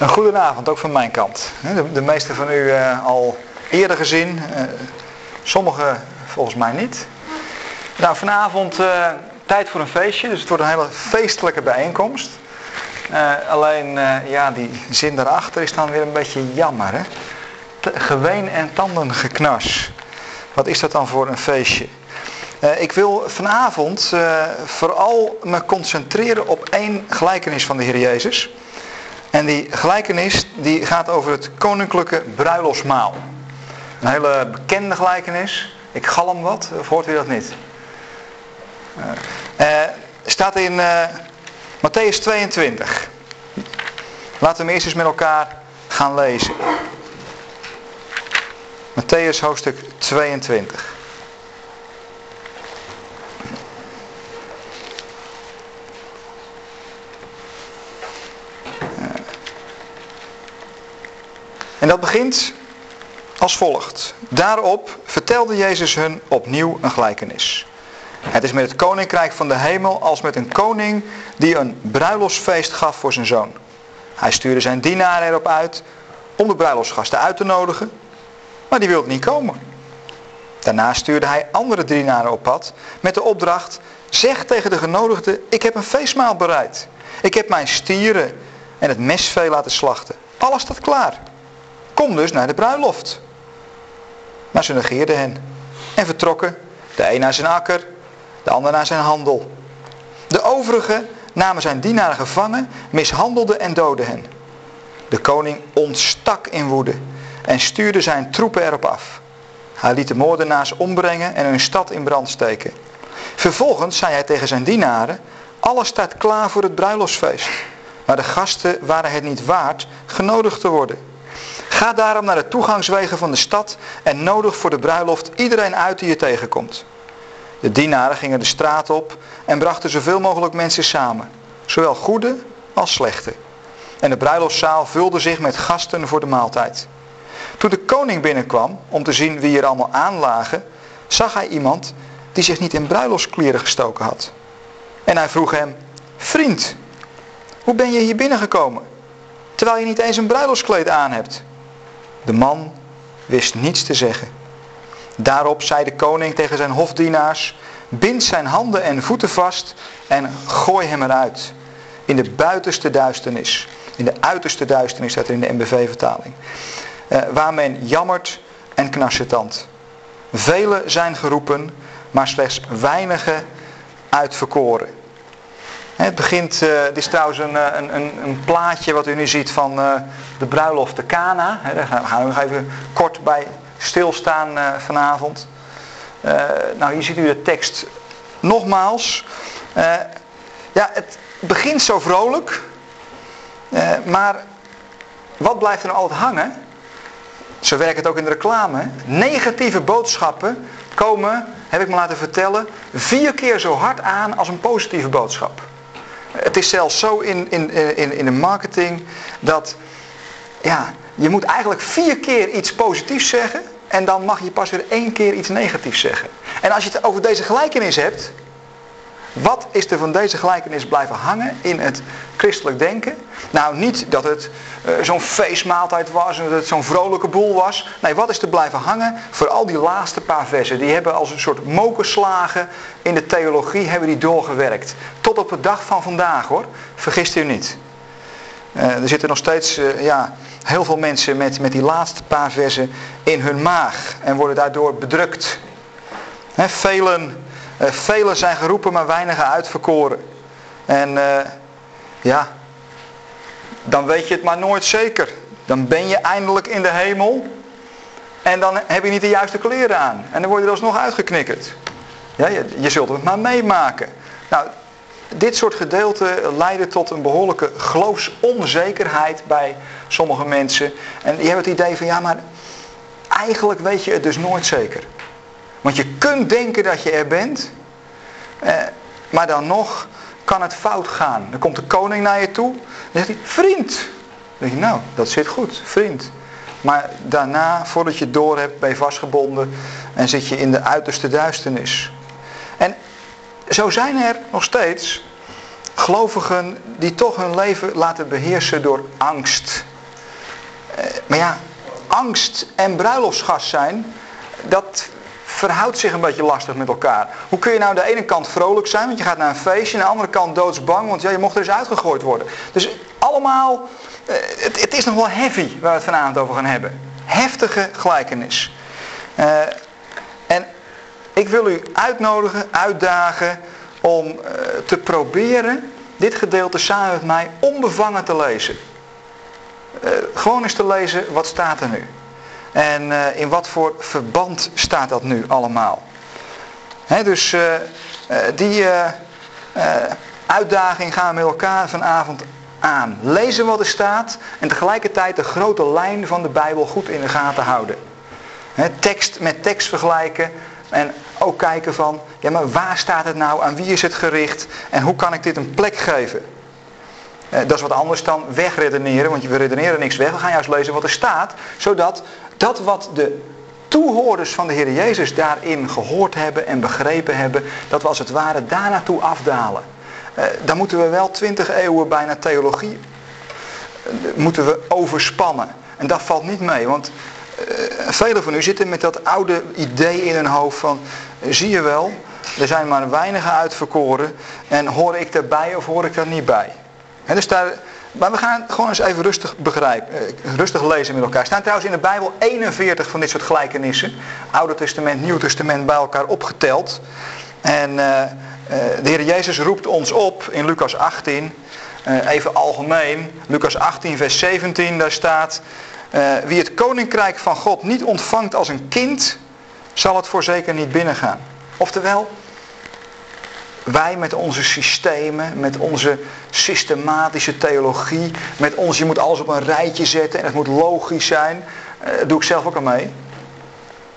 Een goedenavond, ook van mijn kant. De, de meeste van u uh, al eerder gezien, uh, sommigen volgens mij niet. Nou, vanavond uh, tijd voor een feestje, dus het wordt een hele feestelijke bijeenkomst. alleen, ja, die zin daarachter is dan weer een beetje jammer, hè. Geween en tandengeknas. Wat is dat dan voor een feestje? ik wil vanavond vooral me concentreren op één gelijkenis van de Heer Jezus. En die gelijkenis die gaat over het koninklijke bruiloftsmaal. Een hele bekende gelijkenis. Ik galm wat, of hoort u dat niet? Uh, staat in uh, Matthäus 22. Laten we eerst eens met elkaar gaan lezen. Matthäus hoofdstuk 22. En dat begint als volgt. Daarop vertelde Jezus hun opnieuw een gelijkenis. Het is met het koninkrijk van de hemel als met een koning die een bruiloftsfeest gaf voor zijn zoon. Hij stuurde zijn dienaren erop uit om de bruiloftsgasten uit te nodigen, maar die wilden niet komen. Daarna stuurde hij andere dienaren op pad met de opdracht, zeg tegen de genodigden, ik heb een feestmaal bereid. Ik heb mijn stieren en het mesvee laten slachten. Alles staat klaar. Kom dus naar de bruiloft. Maar ze negeerden hen en vertrokken, de een naar zijn akker, de ander naar zijn handel. De overigen namen zijn dienaren gevangen, mishandelden en doodden hen. De koning ontstak in woede en stuurde zijn troepen erop af. Hij liet de moordenaars ombrengen en hun stad in brand steken. Vervolgens zei hij tegen zijn dienaren, alles staat klaar voor het bruiloftsfeest. Maar de gasten waren het niet waard genodigd te worden. Ga daarom naar de toegangswegen van de stad en nodig voor de bruiloft iedereen uit die je tegenkomt. De dienaren gingen de straat op en brachten zoveel mogelijk mensen samen, zowel goede als slechte. En de bruiloftszaal vulde zich met gasten voor de maaltijd. Toen de koning binnenkwam om te zien wie er allemaal aanlagen, zag hij iemand die zich niet in bruiloftskleren gestoken had. En hij vroeg hem, vriend, hoe ben je hier binnengekomen, terwijl je niet eens een bruiloftskleed aan hebt? De man wist niets te zeggen. Daarop zei de koning tegen zijn hofdienaars, bind zijn handen en voeten vast en gooi hem eruit. In de buitenste duisternis. In de uiterste duisternis staat er in de MBV-vertaling. Uh, waar men jammert en knarsetand. Velen zijn geroepen, maar slechts weinigen uitverkoren. Het begint, dit is trouwens een, eh, een, een, een, plaatje wat u nu ziet van uh, de bruiloft de Cana. Daar gaan we nog even kort bij stilstaan uh, vanavond. nou, hier ziet u de tekst nogmaals. ja, het begint zo vrolijk. maar wat blijft er nou altijd hangen? Zo werkt het ook in de reclame. Negatieve boodschappen komen, heb ik me laten vertellen, vier keer zo hard aan als een positieve boodschap. Het is zelfs zo in, in, in, in de marketing dat ja, je moet eigenlijk vier keer iets positiefs zeggen en dan mag je pas weer één keer iets negatiefs zeggen. En als je het over deze gelijkenis hebt, wat is er van deze gelijkenis blijven hangen in het christelijk denken? Nou, niet dat het uh, zo'n feestmaaltijd was en dat het zo'n vrolijke boel was. Nee, wat is er blijven hangen? voor al die laatste paar versen. Die hebben als een soort mokerslagen in de theologie hebben die doorgewerkt. Tot op de dag van vandaag hoor. Vergist u niet. Uh, er zitten nog steeds uh, ja, heel veel mensen met, met die laatste paar versen in hun maag. En worden daardoor bedrukt. He, velen velen zijn geroepen, maar weinigen uitverkoren. En uh, ja, dan weet je het maar nooit zeker. Dan ben je eindelijk in de hemel. En dan heb je niet de juiste kleren aan. En dan word je er alsnog uitgeknikkerd. Ja, je, je zult het maar meemaken. Nou, dit soort gedeelten leiden tot een behoorlijke geloofsonzekerheid bij sommige mensen. En die hebben het idee van, ja maar eigenlijk weet je het dus nooit zeker. Want je kunt denken dat je er bent, eh, maar dan nog kan het fout gaan. Dan komt de koning naar je toe, dan zegt hij, vriend. Dan denk je, nou, dat zit goed, vriend. Maar daarna, voordat je het door hebt, ben je vastgebonden en zit je in de uiterste duisternis. En zo zijn er nog steeds gelovigen die toch hun leven laten beheersen door angst. maar ja, angst en bruiloftsgast zijn, dat verhoudt zich een beetje lastig met elkaar. Hoe kun je nou aan de ene kant vrolijk zijn, want je gaat naar een feestje, aan de andere kant doodsbang, want ja, je mocht er eens uitgegooid worden. Dus allemaal, eh, het, het, is nog wel heavy waar we het vanavond over gaan hebben. Heftige gelijkenis. Uh, en ik wil u uitnodigen, uitdagen om uh, te proberen dit gedeelte samen met mij onbevangen te lezen. Gewoon eens te lezen, wat staat er nu? En uh, in wat voor verband staat dat nu allemaal? Dus uh, die uitdaging gaan we met elkaar vanavond aan. Lezen wat er staat en tegelijkertijd de grote lijn van de Bijbel goed in de gaten houden. He, tekst met tekst vergelijken en ook kijken van, ja maar waar staat het nou, aan wie is het gericht en hoe kan ik dit een plek geven? Dat is wat anders dan wegredeneren, want we redeneren niks weg. We gaan juist lezen wat er staat, zodat dat wat de toehoorders van de Heer Jezus daarin gehoord hebben en begrepen hebben, dat we als het ware daar naartoe afdalen. Uh, dan moeten we wel twintig eeuwen bijna theologie uh, moeten we overspannen. En dat valt niet mee, want uh, velen van u zitten met dat oude idee in hun hoofd van, zie je wel, er zijn maar weinigen uitverkoren en hoor ik daarbij of hoor ik daar niet bij. En dus daar, maar we gaan gewoon eens even rustig begrijpen, eh, rustig lezen met elkaar. Er staan trouwens in de Bijbel 41 van dit soort gelijkenissen. Oude Testament, Nieuw Testament bij elkaar opgeteld. En uh, de Heer Jezus roept ons op in Lucas 18, uh, even algemeen. Lucas 18 vers 17, daar staat... wie het koninkrijk van God niet ontvangt als een kind, zal het voorzeker niet binnengaan. Oftewel, wij met onze systemen, met onze systematische theologie, met ons, je moet alles op een rijtje zetten en het moet logisch zijn. Dat eh, doe ik zelf ook al mee.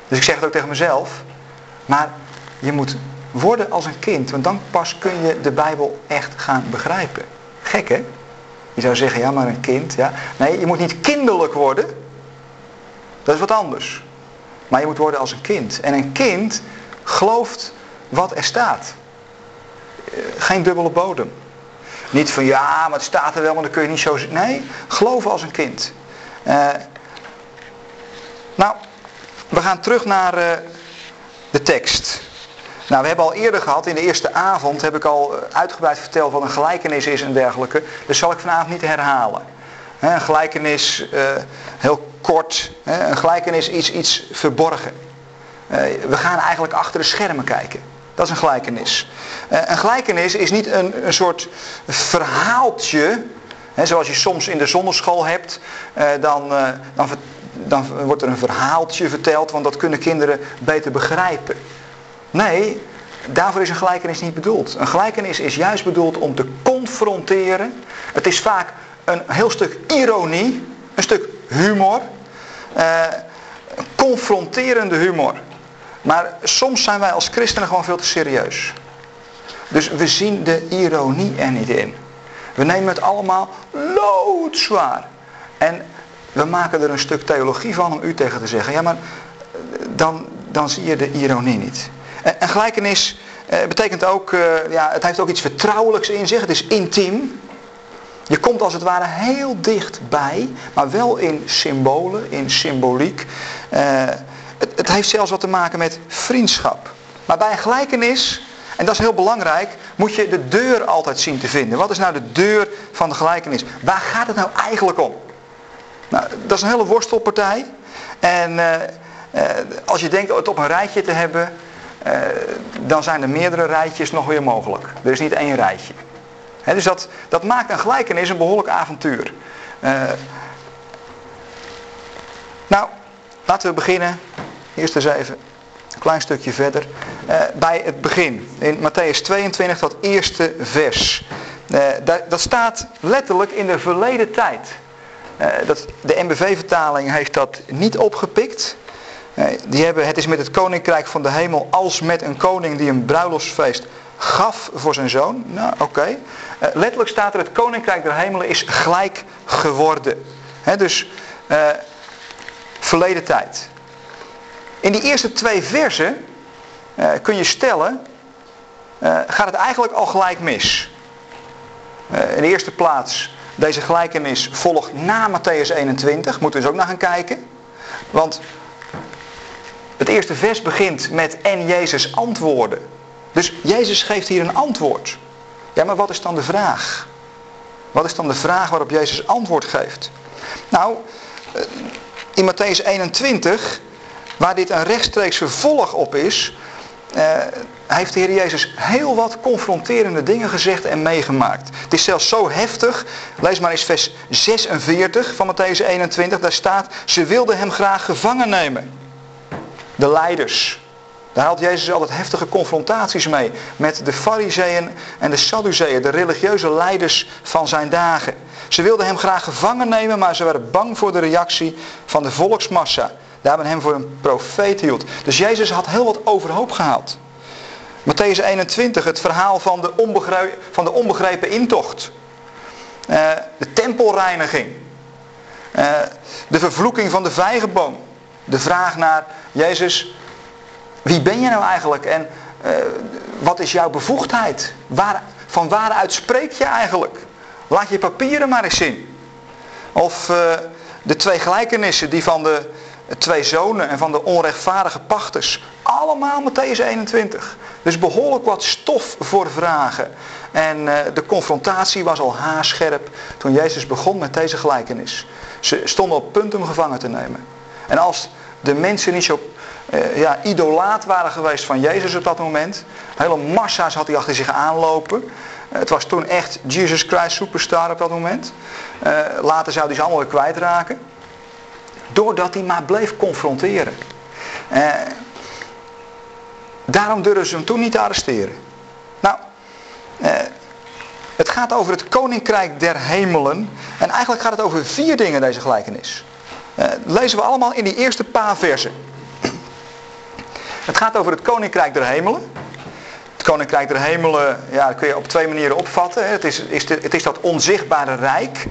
Dus ik zeg het ook tegen mezelf. Maar je moet worden als een kind, want dan pas kun je de Bijbel echt gaan begrijpen. Gek hè? Je zou zeggen, ja maar een kind, ja. Nee, je moet niet kinderlijk worden. Dat is wat anders. Maar je moet worden als een kind. En een kind gelooft wat er staat. Eh, geen dubbele bodem. Niet van ja, maar het staat er wel, maar dan kun je niet zo... Nee, geloven als een kind. Uh, nou, we gaan terug naar uh, de tekst. Nou, we hebben al eerder gehad, in de eerste avond heb ik al uitgebreid verteld wat een gelijkenis is en dergelijke. Dus zal ik vanavond niet herhalen. He, een gelijkenis, heel kort, een gelijkenis is iets verborgen. we gaan eigenlijk achter de schermen kijken. Dat is een gelijkenis. Uh, een gelijkenis is niet een, een soort verhaaltje, hè, zoals je soms in de zonneschool hebt. Uh, dan, uh, dan, dan wordt er een verhaaltje verteld, want dat kunnen kinderen beter begrijpen. Nee, daarvoor is een gelijkenis niet bedoeld. Een gelijkenis is juist bedoeld om te confronteren. Het is vaak een heel stuk ironie, een stuk humor. confronterende humor. Maar soms zijn wij als christenen gewoon veel te serieus. Dus we zien de ironie er niet in. We nemen het allemaal loodzwaar. En we maken er een stuk theologie van om u tegen te zeggen. Ja, maar dan, dan zie je de ironie niet. En, gelijkenis eh, betekent ook, eh, ja, het heeft ook iets vertrouwelijks in zich. Het is intiem. Je komt als het ware heel dichtbij, maar wel in symbolen, in symboliek. Eh, het, het heeft zelfs wat te maken met vriendschap. Maar bij een gelijkenis, en dat is heel belangrijk, moet je de deur altijd zien te vinden. Wat is nou de deur van de gelijkenis? Waar gaat het nou eigenlijk om? Nou, dat is een hele worstelpartij. En uh, uh, als je denkt het op een rijtje te hebben, uh, dan zijn er meerdere rijtjes nog weer mogelijk. Er is niet één rijtje. Dus dat, dat maakt een gelijkenis een behoorlijk avontuur. nou, laten we beginnen Eerst eens even een klein stukje verder. Uh, bij het begin. In Matthäus 22, dat eerste vers. Uh, dat, dat, staat letterlijk in de verleden tijd. Uh, dat, de MBV-vertaling heeft dat niet opgepikt. die hebben, het is met het koninkrijk van de hemel als met een koning die een bruiloftsfeest gaf voor zijn zoon. Nou, oké. Letterlijk staat er het koninkrijk der hemelen is gelijk geworden. dus verleden tijd. In die eerste twee versen uh, kun je stellen, uh, gaat het eigenlijk al gelijk mis. Uh, in de eerste plaats deze gelijkenis volgt na Matthäus 21. Moeten we dus ook naar gaan kijken. Want het eerste vers begint met en Jezus antwoordde. Dus Jezus geeft hier een antwoord. Ja, maar wat is dan de vraag? Wat is dan de vraag waarop Jezus antwoord geeft? Nou, eh, in Matthäus 21, waar dit een rechtstreeks vervolg op is, uh, heeft de Heer Jezus heel wat confronterende dingen gezegd en meegemaakt. Het is zelfs zo heftig, lees maar eens vers 46 van Matthäus 21, daar staat, ze wilden hem graag gevangen nemen. De leiders. Daar had Jezus altijd heftige confrontaties mee met de fariseeën en de sadduceeën, de religieuze leiders van zijn dagen. Ze wilden hem graag gevangen nemen, maar ze waren bang voor de reactie van de volksmassa. Daar men hem voor een profeet hield. Dus Jezus had heel wat overhoop gehaald. Matthäus 21, het verhaal van de, onbegrepen, van de onbegrepen intocht. Uh, de tempelreiniging. Uh, de vervloeking van de vijgenboom. De vraag naar Jezus, wie ben je nou eigenlijk en uh, wat is jouw bevoegdheid? Waar, van waaruit spreek je eigenlijk? Laat je papieren maar eens zien. Of de twee gelijkenissen die van de twee zonen en van de onrechtvaardige pachters. Allemaal Matthäus 21. Dus behoorlijk wat stof voor vragen. En uh, de confrontatie was al haarscherp toen Jezus begon met deze gelijkenis. Ze stonden op punt om gevangen te nemen. En als de mensen niet zo uh, ja, idolaat waren geweest van Jezus op dat moment. Hele massa's had hij achter zich aanlopen. Uh, het was toen echt Jesus Christ superstar op dat moment. later zou ze allemaal weer kwijtraken. Doordat hij maar bleef confronteren. Eh, daarom durfden ze hem toen niet te arresteren. Nou, eh, het gaat over het koninkrijk der hemelen. En eigenlijk gaat het over vier dingen deze gelijkenis. Eh, lezen we allemaal in die eerste paar versen. Het gaat over het koninkrijk der hemelen. Het koninkrijk der hemelen, ja, kun je op twee manieren opvatten. Het is, is de, het is dat onzichtbare rijk.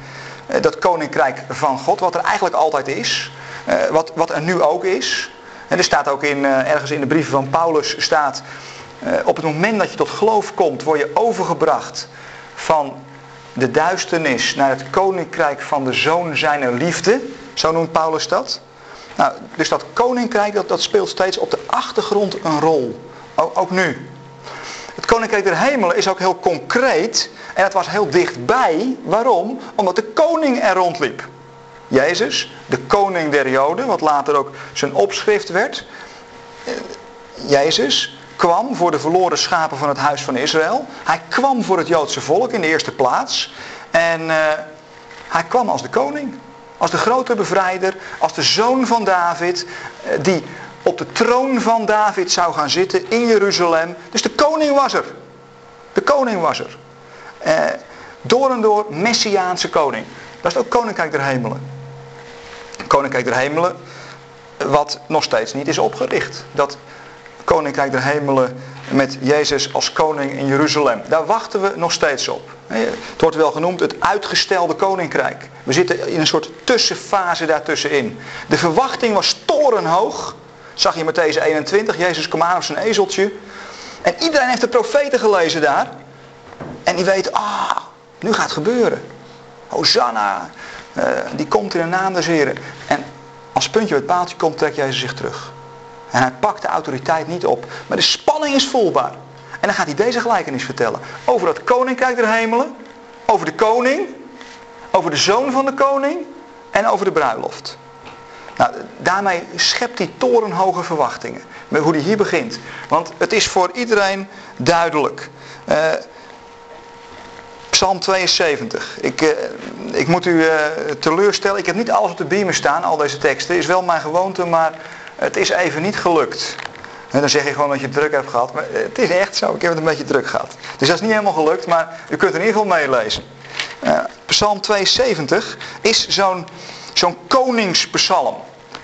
Eh, dat koninkrijk van God, wat er eigenlijk altijd is. Eh, wat, wat er nu ook is. En er staat ook in, eh, ergens in de brieven van Paulus staat... op het moment dat je tot geloof komt, word je overgebracht van de duisternis naar het koninkrijk van de zoon zijner liefde. Zo noemt Paulus dat. Nou, dus dat koninkrijk dat, dat speelt steeds op de achtergrond een rol. Ook, ook nu. Het koninkrijk der hemelen is ook heel concreet en het was heel dichtbij. Waarom? Omdat de koning er rondliep. Jezus, de koning der Joden, wat later ook zijn opschrift werd. Jezus kwam voor de verloren schapen van het huis van Israël. Hij kwam voor het Joodse volk in de eerste plaats. En uh, hij kwam als de koning. Als de grote bevrijder. Als de zoon van David. Uh, die op de troon van David zou gaan zitten in Jeruzalem. Dus de koning was er. De koning was er. Uh, door en door Messiaanse koning. Dat is ook koninkrijk der hemelen. Koninkrijk der hemelen, wat nog steeds niet is opgericht. Dat Koninkrijk der hemelen met Jezus als koning in Jeruzalem. Daar wachten we nog steeds op. Het wordt wel genoemd het uitgestelde koninkrijk. We zitten in een soort tussenfase daartussenin. De verwachting was torenhoog. Zag je Matthäus 21, Jezus kwam aan op zijn ezeltje. En iedereen heeft de profeten gelezen daar. En die weten, ah, nu gaat het gebeuren. Hosanna, uh, die komt in de naam des Heren. En als puntje op het paaltje komt, trekt Jezus zich terug. En hij pakt de autoriteit niet op. Maar de spanning is voelbaar. En dan gaat hij deze gelijkenis vertellen. Over het koninkrijk der hemelen. Over de koning. Over de zoon van de koning. En over de bruiloft. Nou, daarmee schept hij torenhoge verwachtingen. Met hoe hij hier begint. Want het is voor iedereen duidelijk. Uh, Psalm 72. Ik, uh, ik moet u uh, teleurstellen. Ik heb niet alles op de beamer staan, al deze teksten. Is wel mijn gewoonte, maar het is even niet gelukt. En dan zeg je gewoon dat je druk hebt gehad. Maar het is echt zo, ik heb het een beetje druk gehad. Dus dat is niet helemaal gelukt, maar u kunt in ieder geval meelezen. Psalm 72 is zo'n zo'n koningspsalm.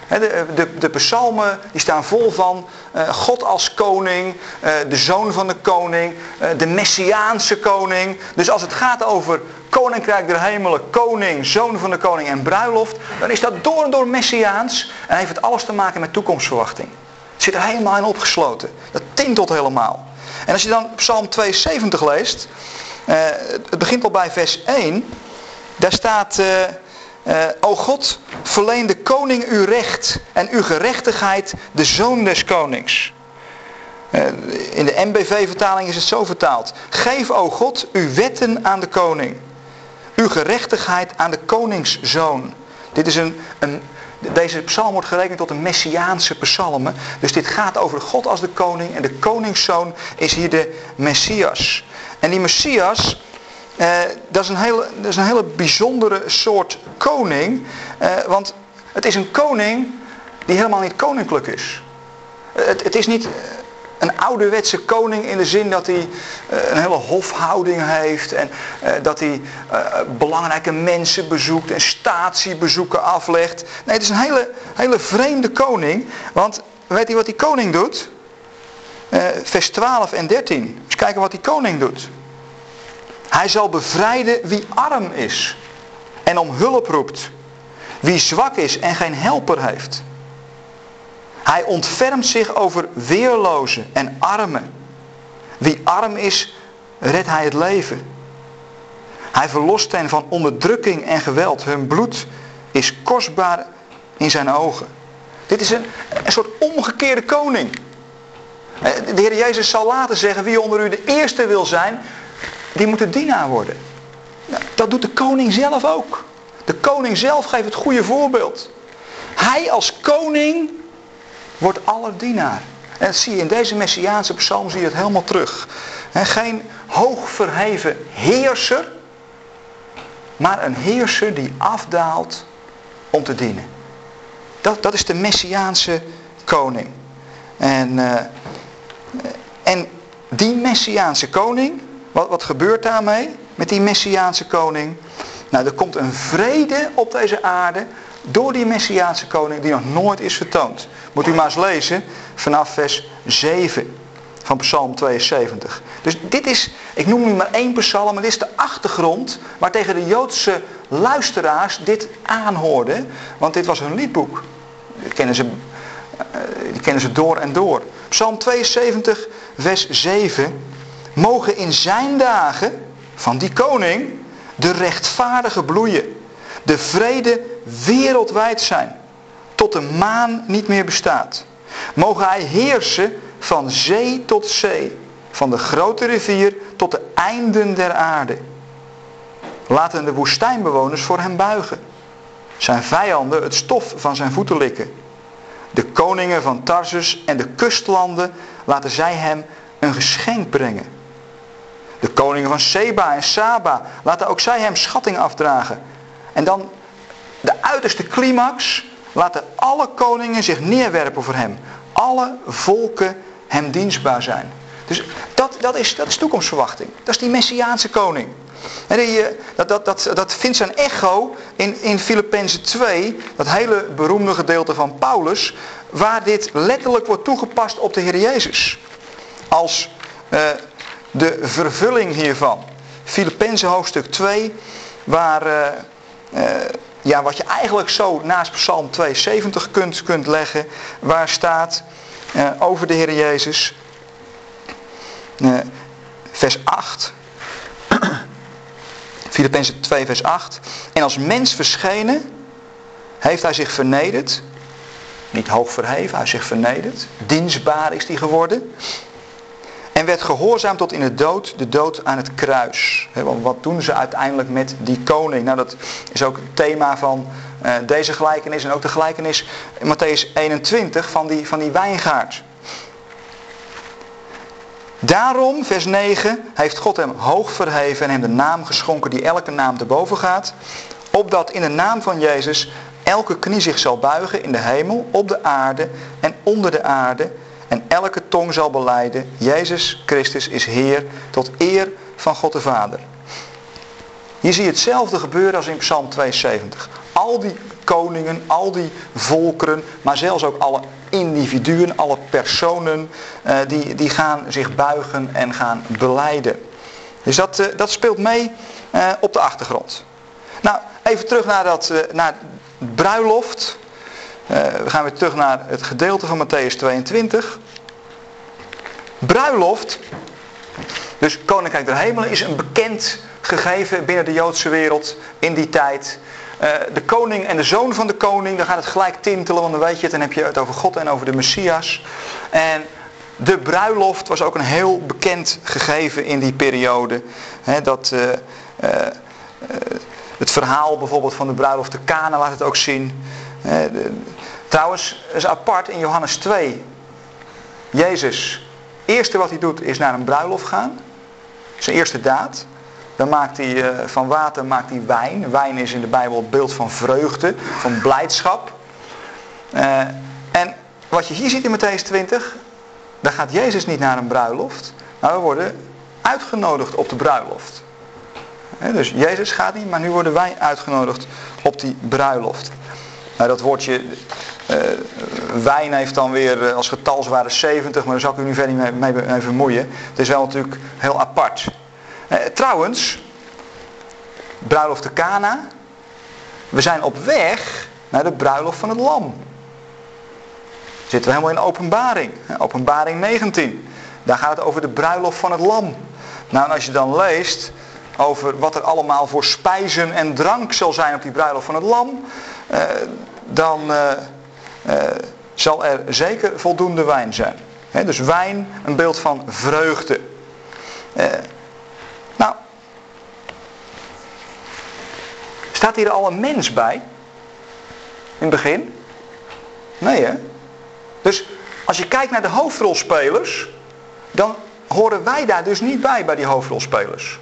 De, de, de psalmen die staan vol van uh, God als koning, uh, de zoon van de koning, uh, de messiaanse koning. Dus als het gaat over koninkrijk der hemelen, koning, zoon van de koning en bruiloft, dan is dat door en door messiaans en heeft het alles te maken met toekomstverwachting. Het zit er helemaal in opgesloten. Dat tintelt helemaal. En als je dan Psalm 72 leest, het begint al bij vers 1. Daar staat, uh, O God, verleen de koning uw recht en uw gerechtigheid de zoon des konings. Uh, in de MBV-vertaling is het zo vertaald. Geef, o God, uw wetten aan de koning. Uw gerechtigheid aan de koningszoon. Dit is een, een, deze psalm wordt gerekend tot een messiaanse psalm. Dus dit gaat over God als de koning en de koningszoon is hier de Messias. En die Messias, eh, dat, is een hele, dat is een hele bijzondere soort koning. Eh, want het is een koning die helemaal niet koninklijk is. Het, het is niet een ouderwetse koning in de zin dat hij eh, een hele hofhouding heeft en dat hij belangrijke mensen bezoekt en statiebezoeken aflegt. Nee, het is een hele, hele vreemde koning, want weet u wat die koning doet? vers 12 en 13. Eens kijken wat die koning doet. Hij zal bevrijden wie arm is en om hulp roept. Wie zwak is en geen helper heeft. Hij ontfermt zich over weerlozen en armen. Wie arm is, redt hij het leven. Hij verlost hen van onderdrukking en geweld. Hun bloed is kostbaar in zijn ogen. Dit is een, een soort omgekeerde koning. Eh, de Heer Jezus zal later zeggen, wie onder u de eerste wil zijn, die moet dienaar worden. Dat doet de koning zelf ook. De koning zelf geeft het goede voorbeeld. Hij als koning wordt allerdienaar. En dat zie je in deze Messiaanse psalm zie je het helemaal terug. geen hoog verheven heerser, maar een heerser die afdaalt om te dienen. Dat, dat is de Messiaanse koning. En, uh, en die Messiaanse koning, wat, wat gebeurt daarmee met die Messiaanse koning? Nou, er komt een vrede op deze aarde door die Messiaanse koning die nog nooit is vertoond. Moet u maar eens lezen vanaf vers 7 van Psalm 72. Dus dit is, ik noem nu maar één psalm, maar dit is de achtergrond waar tegen de Joodse luisteraars dit aanhoorde. Want dit was hun liedboek. Die kennen ze, eh, die kennen ze door en door. Psalm 72, vers 7. Mogen in zijn dagen van die koning de rechtvaardige bloeien. De vrede wereldwijd zijn tot de maan niet meer bestaat. Mogen hij heersen van zee tot zee, van de grote rivier tot de einden der aarde. Laten de woestijnbewoners voor hem buigen. Zijn vijanden het stof van zijn voeten likken. De koningen van Tarsus en de kustlanden laten zij hem een geschenk brengen. De koningen van Seba en Saba laten ook zij hem schatting afdragen. En dan de uiterste climax laten alle koningen zich neerwerpen voor hem. Alle volken hem dienstbaar zijn. Dus dat, dat, is, dat is toekomstverwachting. Dat is die Messiaanse koning. En eh, dat, dat, dat, dat vindt zijn echo in, in Filippenzen 2, dat hele beroemde gedeelte van Paulus, waar dit letterlijk wordt toegepast op de Heer Jezus. Als uh, de vervulling hiervan. Filippenzen hoofdstuk 2, waar... Uh, ja, wat je eigenlijk zo naast Psalm 72 kunt, kunt leggen, waar staat uh, over de Heer Jezus, vers 8, Filippenzen 2 vers 8, en als mens verschenen, heeft hij zich vernederd, niet hoog verheven, hij zich vernederd, dienstbaar is hij geworden, en werd gehoorzaam tot in de dood, de dood aan het kruis. wat doen ze uiteindelijk met die koning? Nou, dat is ook het thema van uh, deze gelijkenis en ook de gelijkenis in Matthäus 21 van die, van die wijngaard. Daarom, vers 9, heeft God hem hoog verheven en hem de naam geschonken die elke naam te boven gaat. Opdat in de naam van Jezus elke knie zich zal buigen in de hemel, op de aarde en onder de aarde en elke tong zal beleiden, Jezus Christus is Heer tot eer van God de Vader. Hier zie je hetzelfde gebeuren als in Psalm 72. Al die koningen, al die volkeren, maar zelfs ook alle individuen, alle personen, eh, die, die gaan zich buigen en gaan beleiden. Dus dat, eh, dat speelt mee eh, op de achtergrond. Nou, even terug naar, dat, naar bruiloft. Uh, we gaan weer terug naar het gedeelte van Matthäus 22. Bruiloft, dus Koninkrijk der Hemelen, is een bekend gegeven binnen de Joodse wereld in die tijd. Eh, de koning en de zoon van de koning, dan gaat het gelijk tintelen, want dan weet je dan heb je het over God en over de Messias. En de bruiloft was ook een heel bekend gegeven in die periode. dat, uh, het verhaal bijvoorbeeld van de bruiloft de Kana laat het ook zien. De, trouwens, is apart in Johannes 2. Jezus, eerste wat hij doet is naar een bruiloft gaan. Zijn eerste daad. Dan maakt hij uh, van water maakt hij wijn. Wijn is in de Bijbel beeld van vreugde, van blijdschap. Uh, en wat je hier ziet in Matthäus 20, dan gaat Jezus niet naar een bruiloft, maar we worden uitgenodigd op de bruiloft. dus Jezus gaat niet, maar nu worden wij uitgenodigd op die bruiloft. Nou, dat woordje wijn heeft dan weer als getalswaarde 70, maar daar zal ik u nu verder niet mee, vermoeien. Het is wel natuurlijk heel apart. Eh, trouwens, bruiloft de Kana. We zijn op weg naar de bruiloft van het lam. Zitten we helemaal in openbaring. Openbaring 19. Daar gaat het over de bruiloft van het lam. Nou, en als je dan leest over wat er allemaal voor spijzen en drank zal zijn op die bruiloft van het lam. Eh, dan eh, eh, zal er zeker voldoende wijn zijn. Dus wijn, een beeld van vreugde. Eh, nou, staat hier al een mens bij? In het begin? Nee hè? Dus als je kijkt naar de hoofdrolspelers, dan horen wij daar dus niet bij, bij die hoofdrolspelers.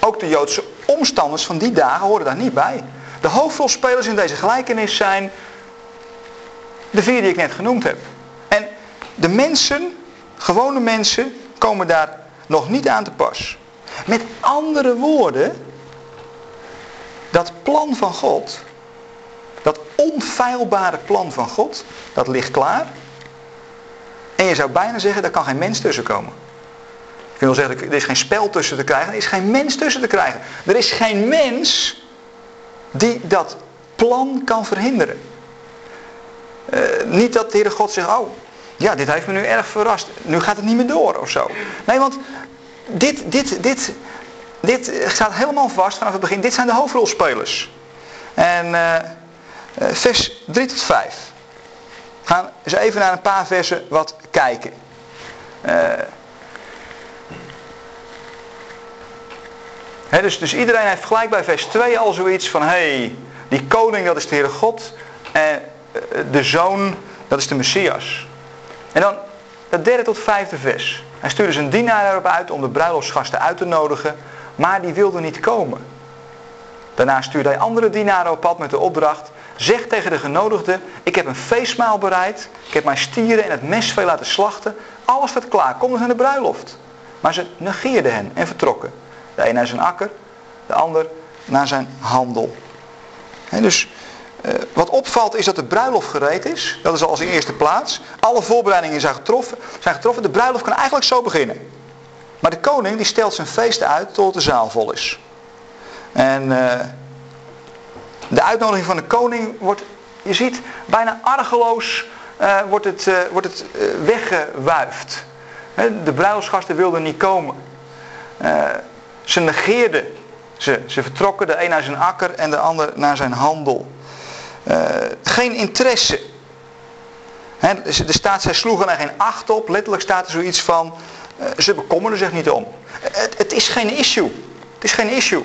Ook de Joodse omstanders van die dagen horen daar niet bij. De hoofdrolspelers in deze gelijkenis zijn de vier die ik net genoemd heb. En de mensen, gewone mensen, komen daar nog niet aan te pas. Met andere woorden, dat plan van God, dat onfeilbare plan van God, dat ligt klaar. En je zou bijna zeggen, daar kan geen mens tussen komen. Ik wil zeggen, er is geen spel tussen te krijgen, er is geen mens tussen te krijgen. Er is geen mens die dat plan kan verhinderen. Uh, niet dat de Heere God zegt, oh, ja, dit heeft me nu erg verrast. Nu gaat het niet meer door of zo. Nee, want dit, dit, dit, dit staat helemaal vast vanaf het begin. Dit zijn de hoofdrolspelers. En uh, vers 3 tot 5. We gaan eens even naar een paar versen wat kijken. dus, dus iedereen heeft gelijk bij vers 2 al zoiets van... Hé, hey, die koning dat is de Heere God. En de zoon, dat is de Messias. En dan het derde tot vijfde vers. Hij stuurde zijn dienaar erop uit om de bruiloftsgasten uit te nodigen, maar die wilde niet komen. Daarna stuurde hij andere dienaren op pad met de opdracht, zeg tegen de genodigden, ik heb een feestmaal bereid, ik heb mijn stieren en het mesvee laten slachten, alles staat klaar, kom eens naar de bruiloft. Maar ze negeerden hen en vertrokken. De een naar zijn akker, de ander naar zijn handel. dus uh, wat opvalt is dat de bruiloft gereed is. Dat is al als in eerste plaats. Alle voorbereidingen zijn getroffen, zijn getroffen. De bruiloft kan eigenlijk zo beginnen. Maar de koning die stelt zijn feest uit tot de zaal vol is. En uh, de uitnodiging van de koning wordt, je ziet, bijna argeloos uh, wordt het, wordt het weggewuifd. De bruiloftsgasten wilden niet komen. ze negeerden ze. Ze vertrokken, de een naar zijn akker en de ander naar zijn handel. Uh, geen interesse. He, de staat, zij sloegen er geen acht op. Letterlijk staat er zoiets van, uh, ze bekommerden zich niet om. Het, het, is geen issue. Het is geen issue.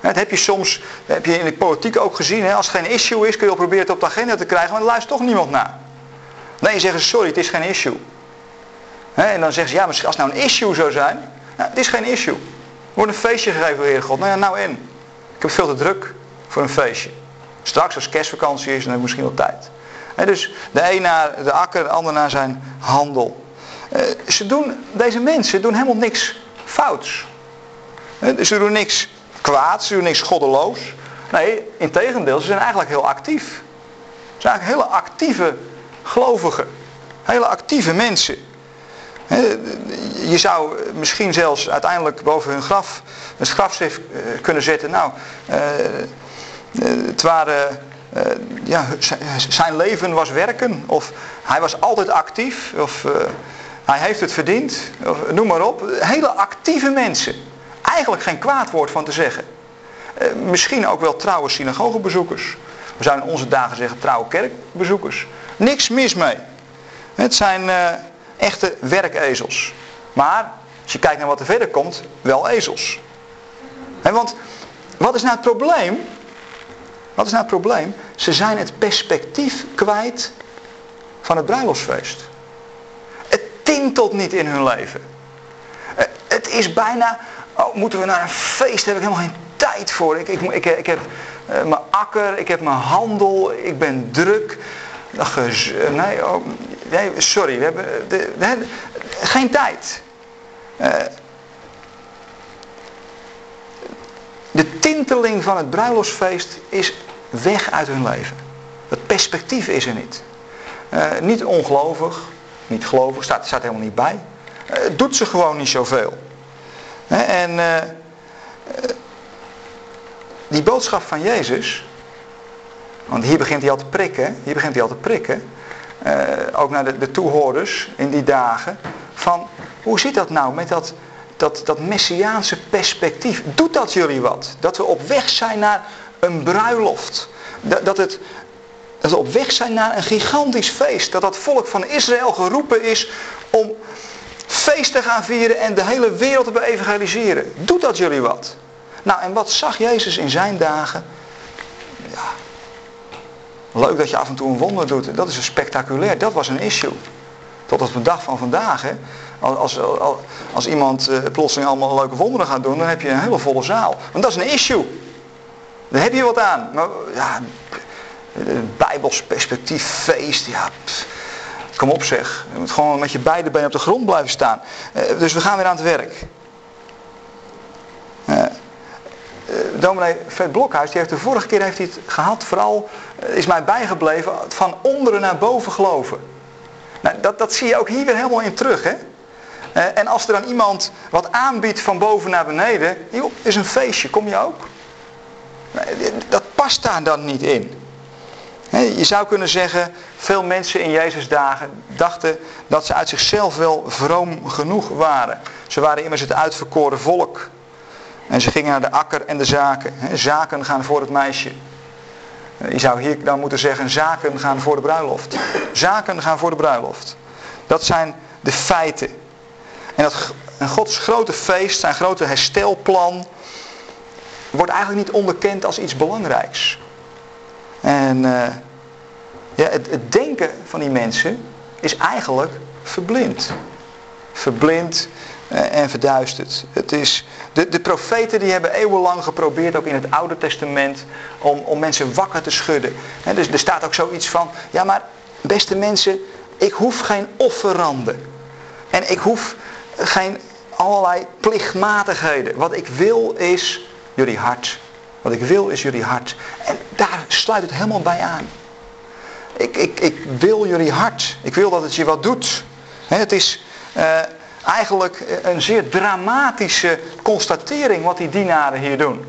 Dat heb je soms, heb je in de politiek ook gezien. Als het geen issue is, kun je wel proberen het op de agenda te krijgen, maar er luistert toch niemand naar. Nee, zeggen ze, sorry, het is geen issue. en dan zeggen ze, ja, maar als het nou een issue zou zijn, nou, het is geen issue. Er wordt een feestje gegeven, Heer God. Nou ja, nou in. Ik heb veel te druk voor een feestje. Straks als kerstvakantie is, dan heb ik misschien wel tijd. dus de een naar de akker, de ander naar zijn handel. Eh, ze doen, deze mensen doen helemaal niks fouts. ze doen niks kwaads, ze doen niks goddeloos. Nee, in tegendeel, ze zijn eigenlijk heel actief. Ze zijn eigenlijk hele actieve gelovigen. Hele actieve mensen. Je zou misschien zelfs uiteindelijk boven hun graf een grafschrift eh, kunnen zetten. Nou, eh, het waren, eh, ja, zijn leven was werken. Of hij was altijd actief. Of eh, hij heeft het verdiend. Noem maar op. Hele actieve mensen. eigenlijk geen kwaad woord van te zeggen. Eh, misschien ook wel trouwe synagogebezoekers. We zouden in onze dagen zeggen trouwe kerkbezoekers. Niks mis mee. Het zijn echte werkezels. Maar als je kijkt naar wat er verder komt, wel ezels. En want wat is nou het probleem? Wat is nou het probleem? Ze zijn het perspectief kwijt van het bruiloftsfeest. Het tintelt niet in hun leven. Eh, het is bijna, oh, moeten we naar een feest, daar heb ik helemaal geen tijd voor. Ik, ik, ik, heb uh, mijn akker, ik heb mijn handel, ik ben druk. Nee, oh, nee sorry, we hebben de, de, geen tijd. De tinteling van het bruiloftsfeest is weg uit hun leven. Het perspectief is er niet. Uh, niet ongelovig, niet gelovig, staat, helemaal niet bij. Uh, het doet ze gewoon niet zoveel. en uh, die boodschap van Jezus, want hier begint hij al te prikken, hier begint hij al te prikken, ook naar de, de toehoorders in die dagen, van hoe zit dat nou met dat, dat, dat messiaanse perspectief? Doet dat jullie wat? Dat we op weg zijn naar een bruiloft. Dat, dat, het, dat we op weg zijn naar een gigantisch feest. Dat dat volk van Israël geroepen is om feest te gaan vieren en de hele wereld te beevangeliseren. Doet dat jullie wat? Nou, en wat zag Jezus in zijn dagen? Ja, leuk dat je af en toe een wonder doet. Dat is een spectaculair. Dat was een issue. Tot op de dag van vandaag. Hè? Als, als, als, iemand uh, plotseling allemaal leuke wonderen gaat doen, dan heb je een hele volle zaal. Want dat is een issue. Daar heb je wat aan. Maar ja, Bijbels perspectief, feest, ja, kom op zeg. Je moet gewoon met je beide benen op de grond blijven staan. Uh, dus we gaan weer aan het werk. Uh, dominee Fred Blokhuis, die heeft de vorige keer heeft hij het gehad, vooral is mij bijgebleven, van onderen naar boven geloven. Nou, dat, dat zie je ook hier weer helemaal in terug. Hè? En als er dan iemand wat aanbiedt van boven naar beneden, joh, is een feestje, kom je ook? Dat past daar dan niet in. Je zou kunnen zeggen, veel mensen in Jezus dagen dachten dat ze uit zichzelf wel vroom genoeg waren. Ze waren immers het uitverkoren volk. En ze gingen naar de akker en de zaken. Zaken gaan voor het meisje. Je zou hier dan moeten zeggen, zaken gaan voor de bruiloft. Zaken gaan voor de bruiloft. Dat zijn de feiten. En dat en Gods grote feest, zijn grote herstelplan, wordt eigenlijk niet onderkend als iets belangrijks. En uh, ja, het, het, denken van die mensen is eigenlijk verblind. Verblind uh, en verduisterd. Het is, de, de profeten die hebben eeuwenlang geprobeerd, ook in het Oude Testament, om, om mensen wakker te schudden. He, dus er staat ook zoiets van, ja maar beste mensen, ik hoef geen offeranden. En ik hoef geen allerlei plichtmatigheden. Wat ik wil is jullie hart. Wat ik wil is jullie hart. En daar sluit het helemaal bij aan. Ik, ik, ik wil jullie hart. Ik wil dat het je wat doet. het is uh, eigenlijk een zeer dramatische constatering wat die dienaren hier doen.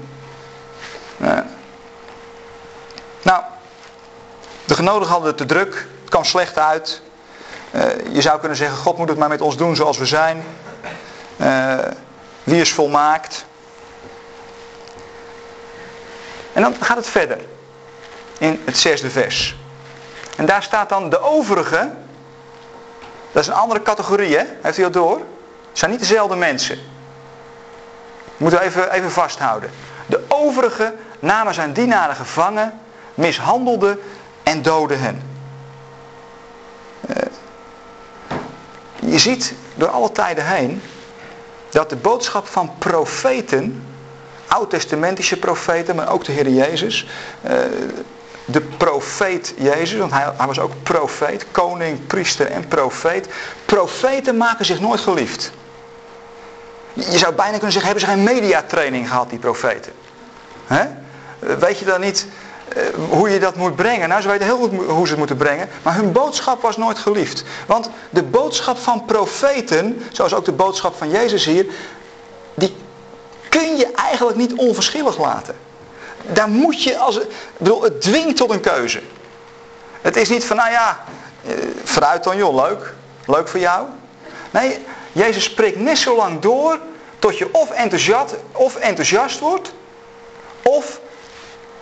Uh, nou, de genodigen hadden het te druk. Het kwam slecht uit. Uh, je zou kunnen zeggen, God moet het maar met ons doen zoals we zijn. wie is volmaakt? En dan gaat het verder. In het zesde vers. En daar staat dan de overige. Dat is een andere categorie, hè? Heeft u dat door? Het zijn niet dezelfde mensen. Moeten we even, even vasthouden. De overige namen zijn dienaren gevangen, mishandelden en doden hen. Je ziet door alle tijden heen dat de boodschap van profeten oud-testamentische profeten, maar ook de Heer Jezus. Eh, de profeet Jezus, want hij, was ook profeet, koning, priester en profeet. Profeten maken zich nooit geliefd. Je zou bijna kunnen zeggen, hebben ze geen mediatraining gehad, die profeten? He? Weet je dan niet hoe je dat moet brengen? Nou, ze weten heel goed hoe ze het moeten brengen. Maar hun boodschap was nooit geliefd. Want de boodschap van profeten, zoals ook de boodschap van Jezus hier, die kun je eigenlijk niet onverschillig laten. Daar moet je, als, ik bedoel, het dwingt tot een keuze. Het is niet van, nou ja, eh, vooruit dan joh, leuk. Leuk voor jou. Nee, Jezus spreekt net zo lang door tot je of enthousiast, of enthousiast wordt, of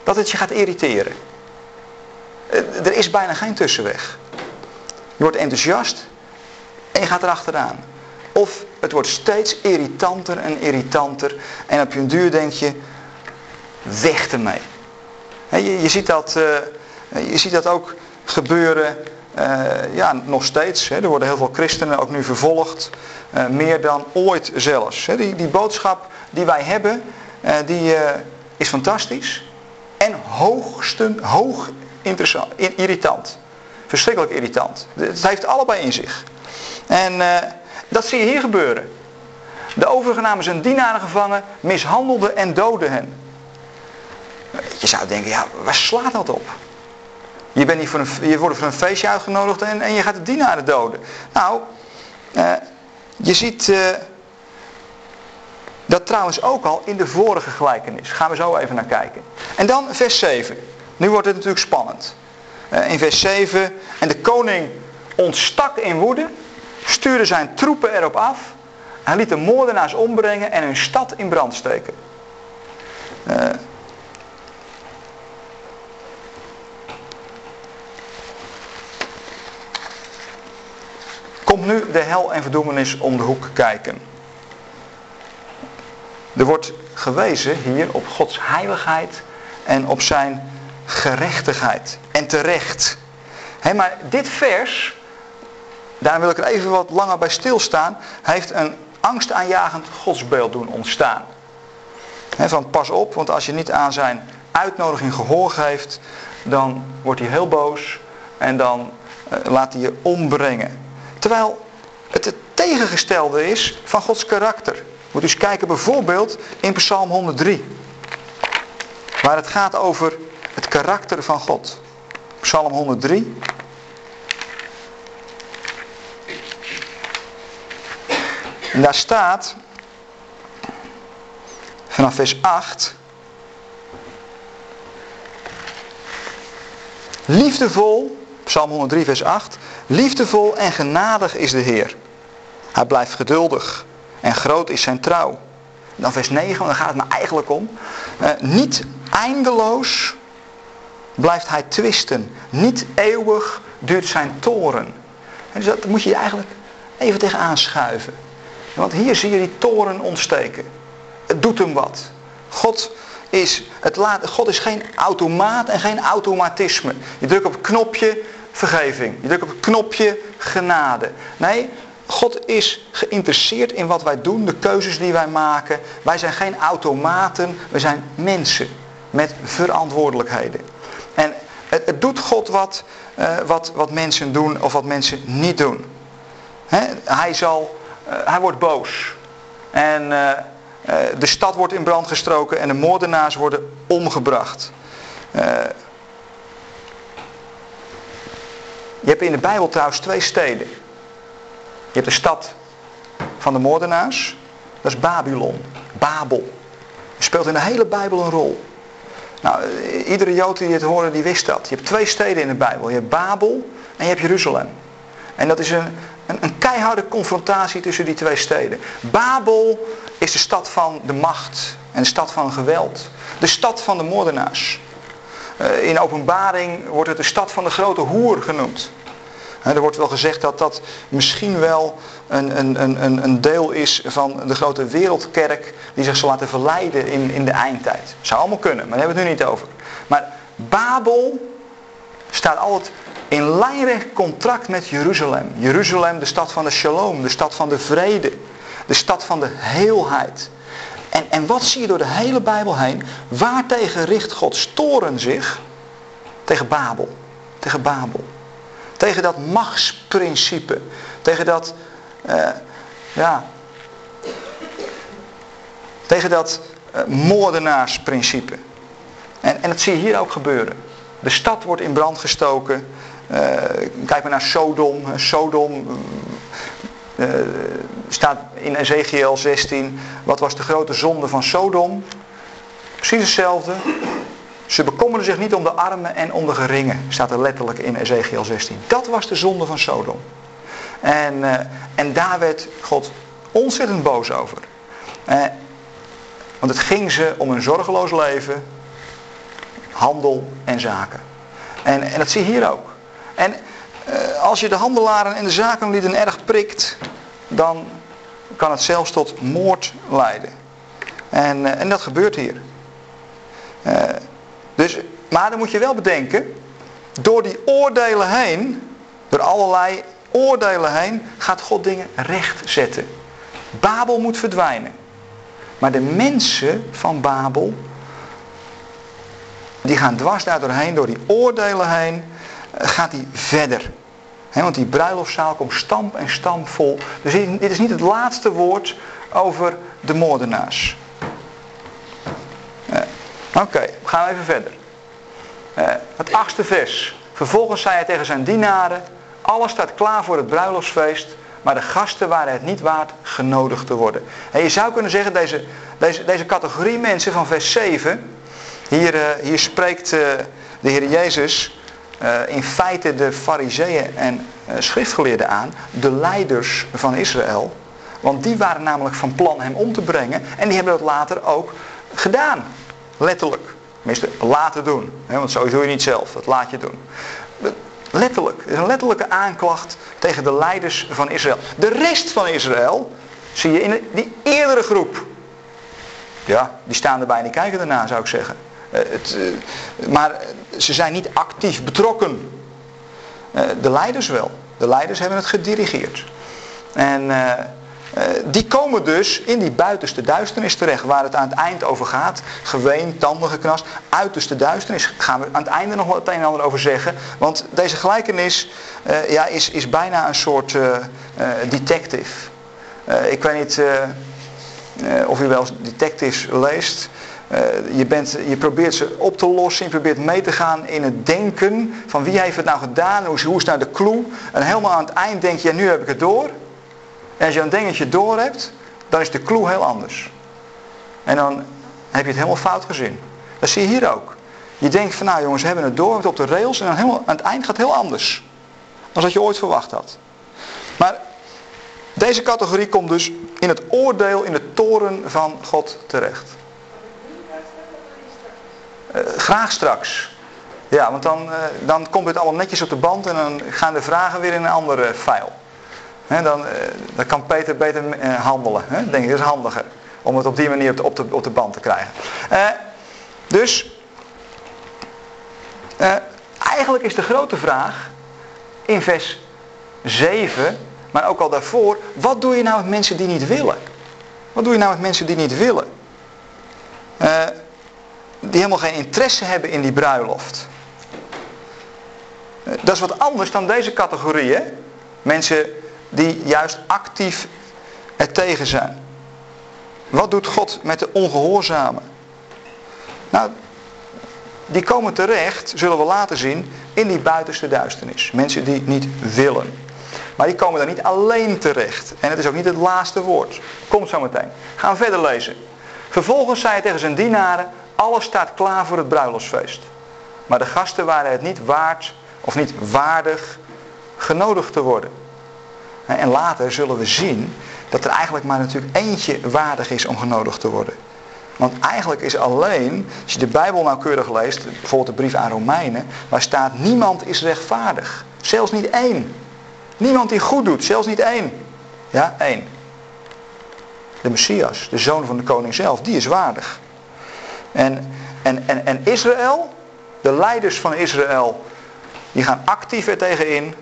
dat het je gaat irriteren. Eh, er is bijna geen tussenweg. Je wordt enthousiast en je gaat erachteraan. Of het wordt steeds irritanter en irritanter. En op je duur denk je, weg ermee. Je, je, ziet, dat, uh, je ziet dat ook gebeuren, uh, ja, nog steeds. Er worden heel veel christenen ook nu vervolgd. Meer dan ooit zelfs. Die, die boodschap die wij hebben, die is fantastisch. En hoogsten, hoog interessant, irritant. Verschrikkelijk irritant. Het heeft allebei in zich. En dat zie je hier gebeuren. De overigen namen zijn dienaren gevangen, mishandelden en doden hen. Je zou denken, ja, waar slaat dat op? Je, bent niet voor een, je wordt voor een feestje uitgenodigd en, en je gaat de dienaren doden. Nou, eh, je ziet eh, dat trouwens ook al in de vorige gelijkenis. Gaan we zo even naar kijken. En dan vers 7. Nu wordt het natuurlijk spannend. Uh, in vers 7. En de koning ontstak in woede stuurde zijn troepen erop af. Hij liet de moordenaars ombrengen en hun stad in brand steken. Uh, komt nu de hel en verdoemenis om de hoek kijken. Er wordt gewezen hier op Gods heiligheid en op zijn gerechtigheid. En terecht. Maar dit vers Daarom wil ik er even wat langer bij stilstaan. Heeft een angstaanjagend godsbeeld doen ontstaan. van pas op, want als je niet aan zijn uitnodiging gehoor geeft, dan wordt hij heel boos en dan uh, laat hij je ombrengen. Terwijl het het tegengestelde is van Gods karakter. Moet eens kijken bijvoorbeeld in Psalm 103. Waar het gaat over het karakter van God. Psalm 103. En daar staat, vanaf vers 8, liefdevol, Psalm 103 vers 8, liefdevol en genadig is de Heer. Hij blijft geduldig en groot is zijn trouw. Dan vers 9, want daar gaat het me eigenlijk om. Uh, niet eindeloos blijft hij twisten. Niet eeuwig duurt zijn toren. dus dat moet je eigenlijk even tegenaan schuiven. Want hier zie je die toren ontsteken. Het doet hem wat. God is, het laat, God is geen automaat en geen automatisme. Je drukt op het knopje vergeving. Je drukt op het knopje genade. Nee, God is geïnteresseerd in wat wij doen, de keuzes die wij maken. Wij zijn geen automaten, we zijn mensen met verantwoordelijkheden. En het, doet God wat, uh, wat, wat mensen doen of wat mensen niet doen. hij zal eh, hij wordt boos. En eh, eh, de stad wordt in brand gestroken en de moordenaars worden omgebracht. je hebt in de Bijbel trouwens twee steden. Je hebt de stad van de moordenaars. Dat is Babylon. Babel. speelt in de hele Bijbel een rol. Nou, iedere Jood die dit hoorde, die wist dat. Je hebt twee steden in de Bijbel. Je hebt Babel en je hebt Jeruzalem. En dat is een, een, een keiharde confrontatie tussen die twee steden. Babel is de stad van de macht en de stad van geweld. De stad van de moordenaars. Uh, in openbaring wordt het de stad van de grote hoer genoemd. Er wordt wel gezegd dat dat misschien wel een, een, een, een deel is van de grote wereldkerk die zich zal laten verleiden in, in de eindtijd. Zou allemaal kunnen, maar daar hebben we het nu niet over. Maar Babel staat altijd in lijnrecht contract met Jeruzalem. Jeruzalem, de stad van de shalom, de stad van de vrede, de stad van de heelheid. En, en wat zie je door de hele Bijbel heen? Waartegen richt Gods toren zich? Tegen Babel. Tegen Babel. Tegen dat machtsprincipe. Tegen dat, uh, ja, tegen dat uh, moordenaarsprincipe. En, en dat zie je hier ook gebeuren. De stad wordt in brand gestoken. Uh, kijk maar naar Sodom. Sodom staat in Ezekiel 16. Wat was de grote zonde van Sodom? Precies hetzelfde. Ze bekommerden zich niet om de armen en om de geringen. Staat er letterlijk in Ezekiel 16. Dat was de zonde van Sodom. En, uh, en daar werd God ontzettend boos over. Eh, want het ging ze om een zorgeloos leven, handel en zaken. En, en dat zie je hier ook. En eh, als je de handelaren en de zakenlieden erg prikt, dan kan het zelfs tot moord leiden. En, eh, en dat gebeurt hier. Uh, dus, maar dan moet je wel bedenken, door die oordelen heen, door allerlei oordelen heen, gaat God dingen rechtzetten. Babel moet verdwijnen. Maar de mensen van Babel, die gaan dwars daar doorheen, door die oordelen heen, eh, gaat die verder. want die bruiloftszaal komt stamp en stamp vol. Dus dit is niet het laatste woord over de moordenaars. Oké, gaan we even verder. Uh, het achtste vers. Vervolgens zei hij tegen zijn dienaren, alles staat klaar voor het bruiloftsfeest, maar de gasten waren het niet waard genodigd te worden. En je zou kunnen zeggen, deze, deze, deze categorie mensen van vers 7, hier, uh, hier spreekt uh, de Heer Jezus in feite de fariseeën en schriftgeleerden aan, de leiders van Israël. Want die waren namelijk van plan hem om te brengen en die hebben dat later ook gedaan. Letterlijk. Tenminste, laten doen. Want zo doe je niet zelf. Dat laat je doen. Letterlijk. Is een letterlijke aanklacht tegen de leiders van Israël. De rest van Israël zie je in die eerdere groep. Ja, die staan erbij en die kijken erna zou ik zeggen. Eh, het, eh, maar ze zijn niet actief betrokken. Eh, de leiders wel. De leiders hebben het gedirigeerd. En eh, die komen dus in die buitenste duisternis terecht, waar het aan het eind over gaat. Geween, tanden geknast. Uiterste duisternis gaan we aan het einde nog het een en ander over zeggen. Want deze gelijkenis uh, ja, is, is bijna een soort uh, detective. ik weet niet of u wel detectives leest. je, bent, je probeert ze op te lossen, je probeert mee te gaan in het denken van wie heeft het nou gedaan, hoe, hoe is nou de clue. En helemaal aan het eind denk je, ja, nu heb ik het door. En als je een dingetje door hebt, dan is de clue heel anders. En dan heb je het helemaal fout gezien. Dat zie je hier ook. Je denkt van nou jongens, we hebben het door, het op de rails en dan helemaal, aan het eind gaat het heel anders. Dan wat je ooit verwacht had. Maar deze categorie komt dus in het oordeel, in de toren van God terecht. Graag straks. Ja, want dan, uh, dan komt het allemaal netjes op de band en dan gaan de vragen weer in een andere file dan, eh, dan, kan Peter beter eh, handelen. Denk ik, dat is handiger. Om het op die manier op de, op de, band te krijgen. Uh, dus, eigenlijk is de grote vraag in vers 7, maar ook al daarvoor, wat doe je nou met mensen die niet willen? Wat doe je nou met mensen die niet willen? die helemaal geen interesse hebben in die bruiloft. dat is wat anders dan deze categorie. Hè? Mensen die juist actief er tegen zijn. Wat doet God met de ongehoorzamen? Nou, die komen terecht, zullen we laten zien, in die buitenste duisternis. Mensen die niet willen. Maar die komen daar niet alleen terecht. En het is ook niet het laatste woord. Komt zo meteen. Gaan we verder lezen. Vervolgens zei hij tegen zijn dienaren, alles staat klaar voor het bruiloftsfeest. Maar de gasten waren het niet waard of niet waardig genodigd te worden. En later zullen we zien dat er eigenlijk maar natuurlijk eentje waardig is om genodigd te worden. Want eigenlijk is alleen, als je de Bijbel nauwkeurig leest, bijvoorbeeld de brief aan Romeinen, waar staat niemand is rechtvaardig. Zelfs niet één. Niemand die goed doet, zelfs niet één. Ja, één. De Messias, de zoon van de koning zelf, die is waardig. En, en, en, en Israël, de leiders van Israël, die gaan actief er tegenin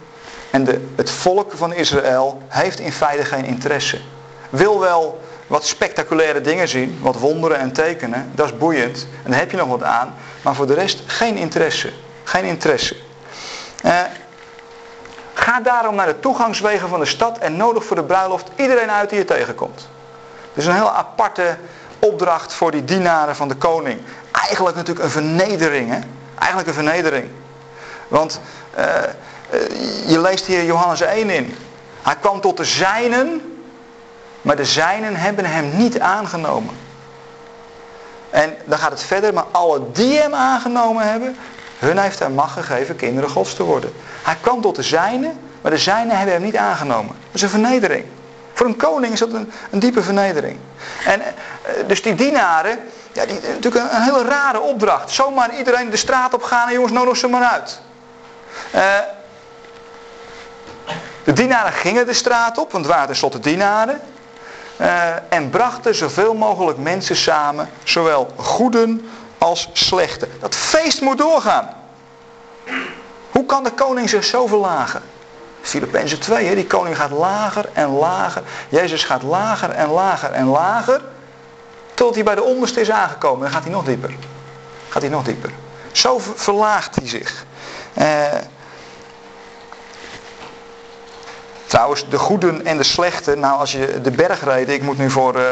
en de, het volk van Israël heeft in feite geen interesse. Wil wel wat spectaculaire dingen zien, wat wonderen en tekenen, dat is boeiend. En daar heb je nog wat aan. Maar voor de rest geen interesse. Geen interesse. Eh, ga daarom naar de toegangswegen van de stad en nodig voor de bruiloft iedereen uit die je tegenkomt. Dus een heel aparte opdracht voor die dienaren van de koning. Eigenlijk natuurlijk een vernedering. Hè? Eigenlijk een vernedering. Want... Eh, je leest hier Johannes 1 in. Hij kwam tot de zijnen, maar de zijnen hebben hem niet aangenomen. En dan gaat het verder, maar alle die hem aangenomen hebben, hun heeft hij macht gegeven kinderen gods te worden. Hij kwam tot de zijnen, maar de zijnen hebben hem niet aangenomen. Dat is een vernedering. Voor een koning is dat een, een diepe vernedering. En eh, dus die dienaren, ja, die, natuurlijk een, hele rare opdracht. Zomaar iedereen de straat op gaan en jongens, nodig ze maar uit. Uh, de dienaren gingen de straat op, want het waren tenslotte dienaren. Uh, en brachten zoveel mogelijk mensen samen, zowel goeden als slechte. Dat feest moet doorgaan. Hoe kan de koning zich zo verlagen? Filippenzen 2, hè? die koning gaat lager en lager. Jezus gaat lager en lager en lager. Tot hij bij de onderste is aangekomen. Dan gaat hij nog dieper. Gaat hij nog dieper. Zo verlaagt hij zich. Uh, Trouwens, de goeden en de slechten, nou als je de bergreden, ik moet nu voor uh,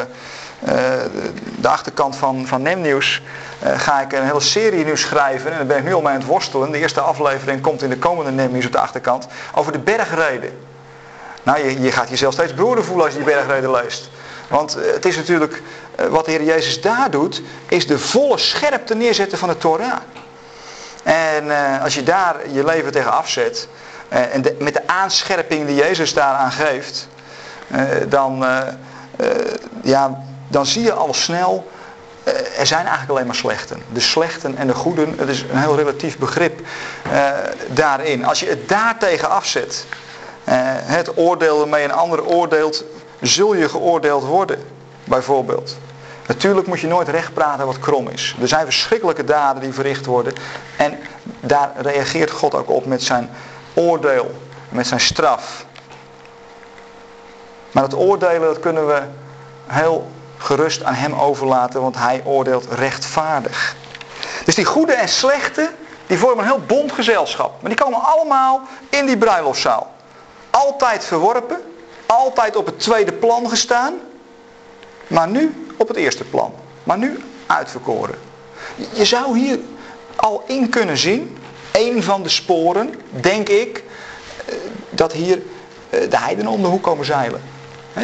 de achterkant van, van Nemnieuws, uh, ga ik een hele serie nu schrijven. En daar ben ik nu al mee aan het worstelen. De eerste aflevering komt in de komende Nemnieuws op de achterkant. Over de bergreden. Nou, je, je gaat jezelf steeds broeder voelen als je die bergreden leest. Want het is natuurlijk, wat de Heer Jezus daar doet, is de volle scherpte neerzetten van de Torah. En als je daar je leven tegen afzet, en de, met de aanscherping die Jezus daaraan geeft, uh, dan, uh, ja, dan zie je al snel, er zijn eigenlijk alleen maar slechten. De slechten en de goeden, het is een heel relatief begrip daarin. Als je het daartegen afzet, het oordeel waarmee een ander oordeelt, zul je geoordeeld worden, bijvoorbeeld. Natuurlijk moet je nooit recht praten wat krom is. Er zijn verschrikkelijke daden die verricht worden. En daar reageert God ook op met zijn oordeel, met zijn straf. Maar het oordelen dat kunnen we heel gerust aan hem overlaten, want hij oordeelt rechtvaardig. Dus die goede en slechte, die vormen een heel bond gezelschap. Maar die komen allemaal in die bruiloftzaal. Altijd verworpen, altijd op het tweede plan gestaan, maar nu op het eerste plan. Maar nu uitverkoren. Je zou hier al in kunnen zien een van de sporen, denk ik, eh, dat hier eh, de heidenen om de hoek komen zeilen.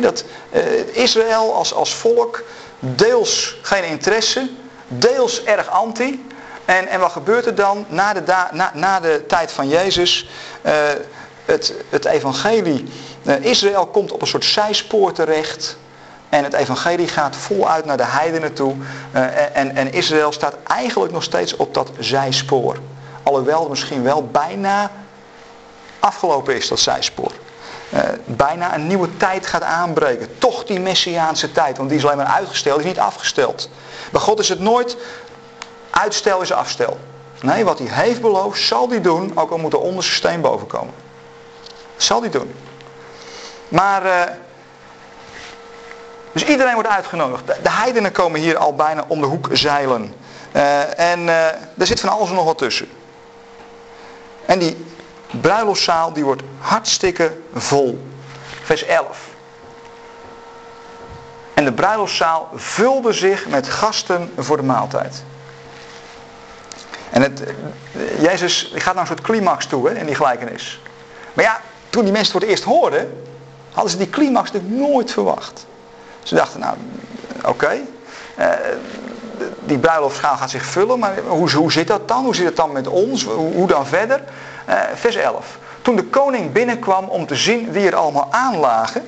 Dat eh, Israël als, als volk deels geen interesse, deels erg anti. En, en wat gebeurt er dan na de, na, na de tijd van Jezus? het, het evangelie, Israël komt op een soort zijspoor terecht. En het evangelie gaat voluit naar de heidenen toe. en, en Israël staat eigenlijk nog steeds op dat zijspoor. Alhoewel misschien wel bijna afgelopen is, dat zijspoor. Uh, bijna een nieuwe tijd gaat aanbreken. Toch die Messiaanse tijd, want die is alleen maar uitgesteld, is niet afgesteld. Bij God is het nooit uitstel is afstel. Nee, wat hij heeft beloofd, zal hij doen, ook al moet de onderste steen boven komen. Zal hij doen. Maar, uh, dus iedereen wordt uitgenodigd. De heidenen komen hier al bijna om de hoek zeilen. Uh, en er zit van alles nog wat tussen. En die bruiloftszaal die wordt hartstikke vol. Vers 11. En de bruiloftszaal vulde zich met gasten voor de maaltijd. En het, Jezus gaat naar een soort climax toe hè, in die gelijkenis. Maar ja, toen die mensen het voor het eerst hoorden, hadden ze die climax natuurlijk nooit verwacht. Ze dachten, nou, oké, okay, uh, die bruiloftschaal gaat zich vullen, maar hoe, hoe zit dat dan? Hoe zit het dan met ons? Hoe, hoe dan verder? Uh, vers 11. Toen de koning binnenkwam om te zien wie er allemaal aanlagen,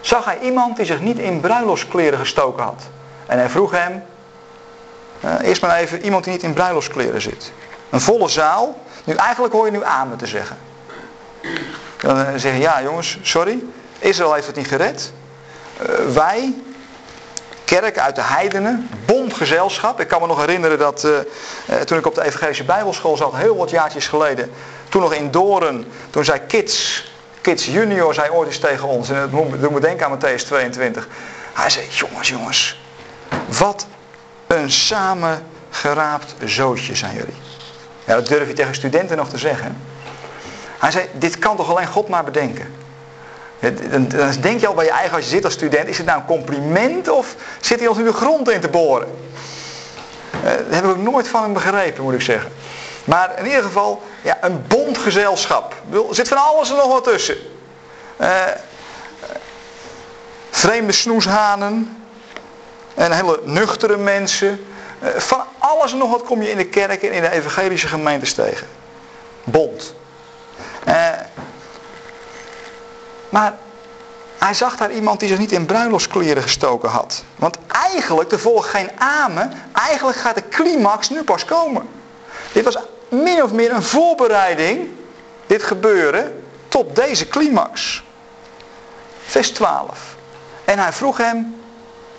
zag hij iemand die zich niet in bruiloftskleren gestoken had. En hij vroeg hem, uh, eerst maar even, iemand die niet in bruiloftskleren zit. Een volle zaal. Nu eigenlijk hoor je nu amen te zeggen. Dan uh, zeggen, ja jongens, sorry, Israël heeft het niet gered. wij kerk uit de heidenen, bondgezelschap. Ik kan me nog herinneren dat uh, toen ik op de evangelische bijbelschool zat, heel wat jaartjes geleden, toen nog in Doren, toen zei Kids, Kids junior zei ooit eens tegen ons, en het doet me denken aan Matthäus 22. Hij zei, jongens, jongens, wat een samengeraapt zootje zijn jullie. Ja, dat durf je tegen studenten nog te zeggen. Hij zei, dit kan toch alleen God maar bedenken. Dan denk je al bij je eigen als je zit als student, is het nou een compliment of zit hij ons in de grond in te boren? Uh, dat heb ik ook nooit van hem begrepen, moet ik zeggen. Maar in ieder geval, ja, een bondgezelschap. Er zit van alles en nog wat tussen. Uh, vreemde snoeshanen. En hele nuchtere mensen. Uh, van alles en nog wat kom je in de kerk en in de evangelische gemeentes tegen. Bond. Uh, maar hij zag daar iemand die zich niet in bruiloftskleren gestoken had. Want eigenlijk, er volgt geen amen, eigenlijk gaat de climax nu pas komen. Dit was min of meer een voorbereiding, dit gebeuren, tot deze climax. Vers 12. En hij vroeg hem,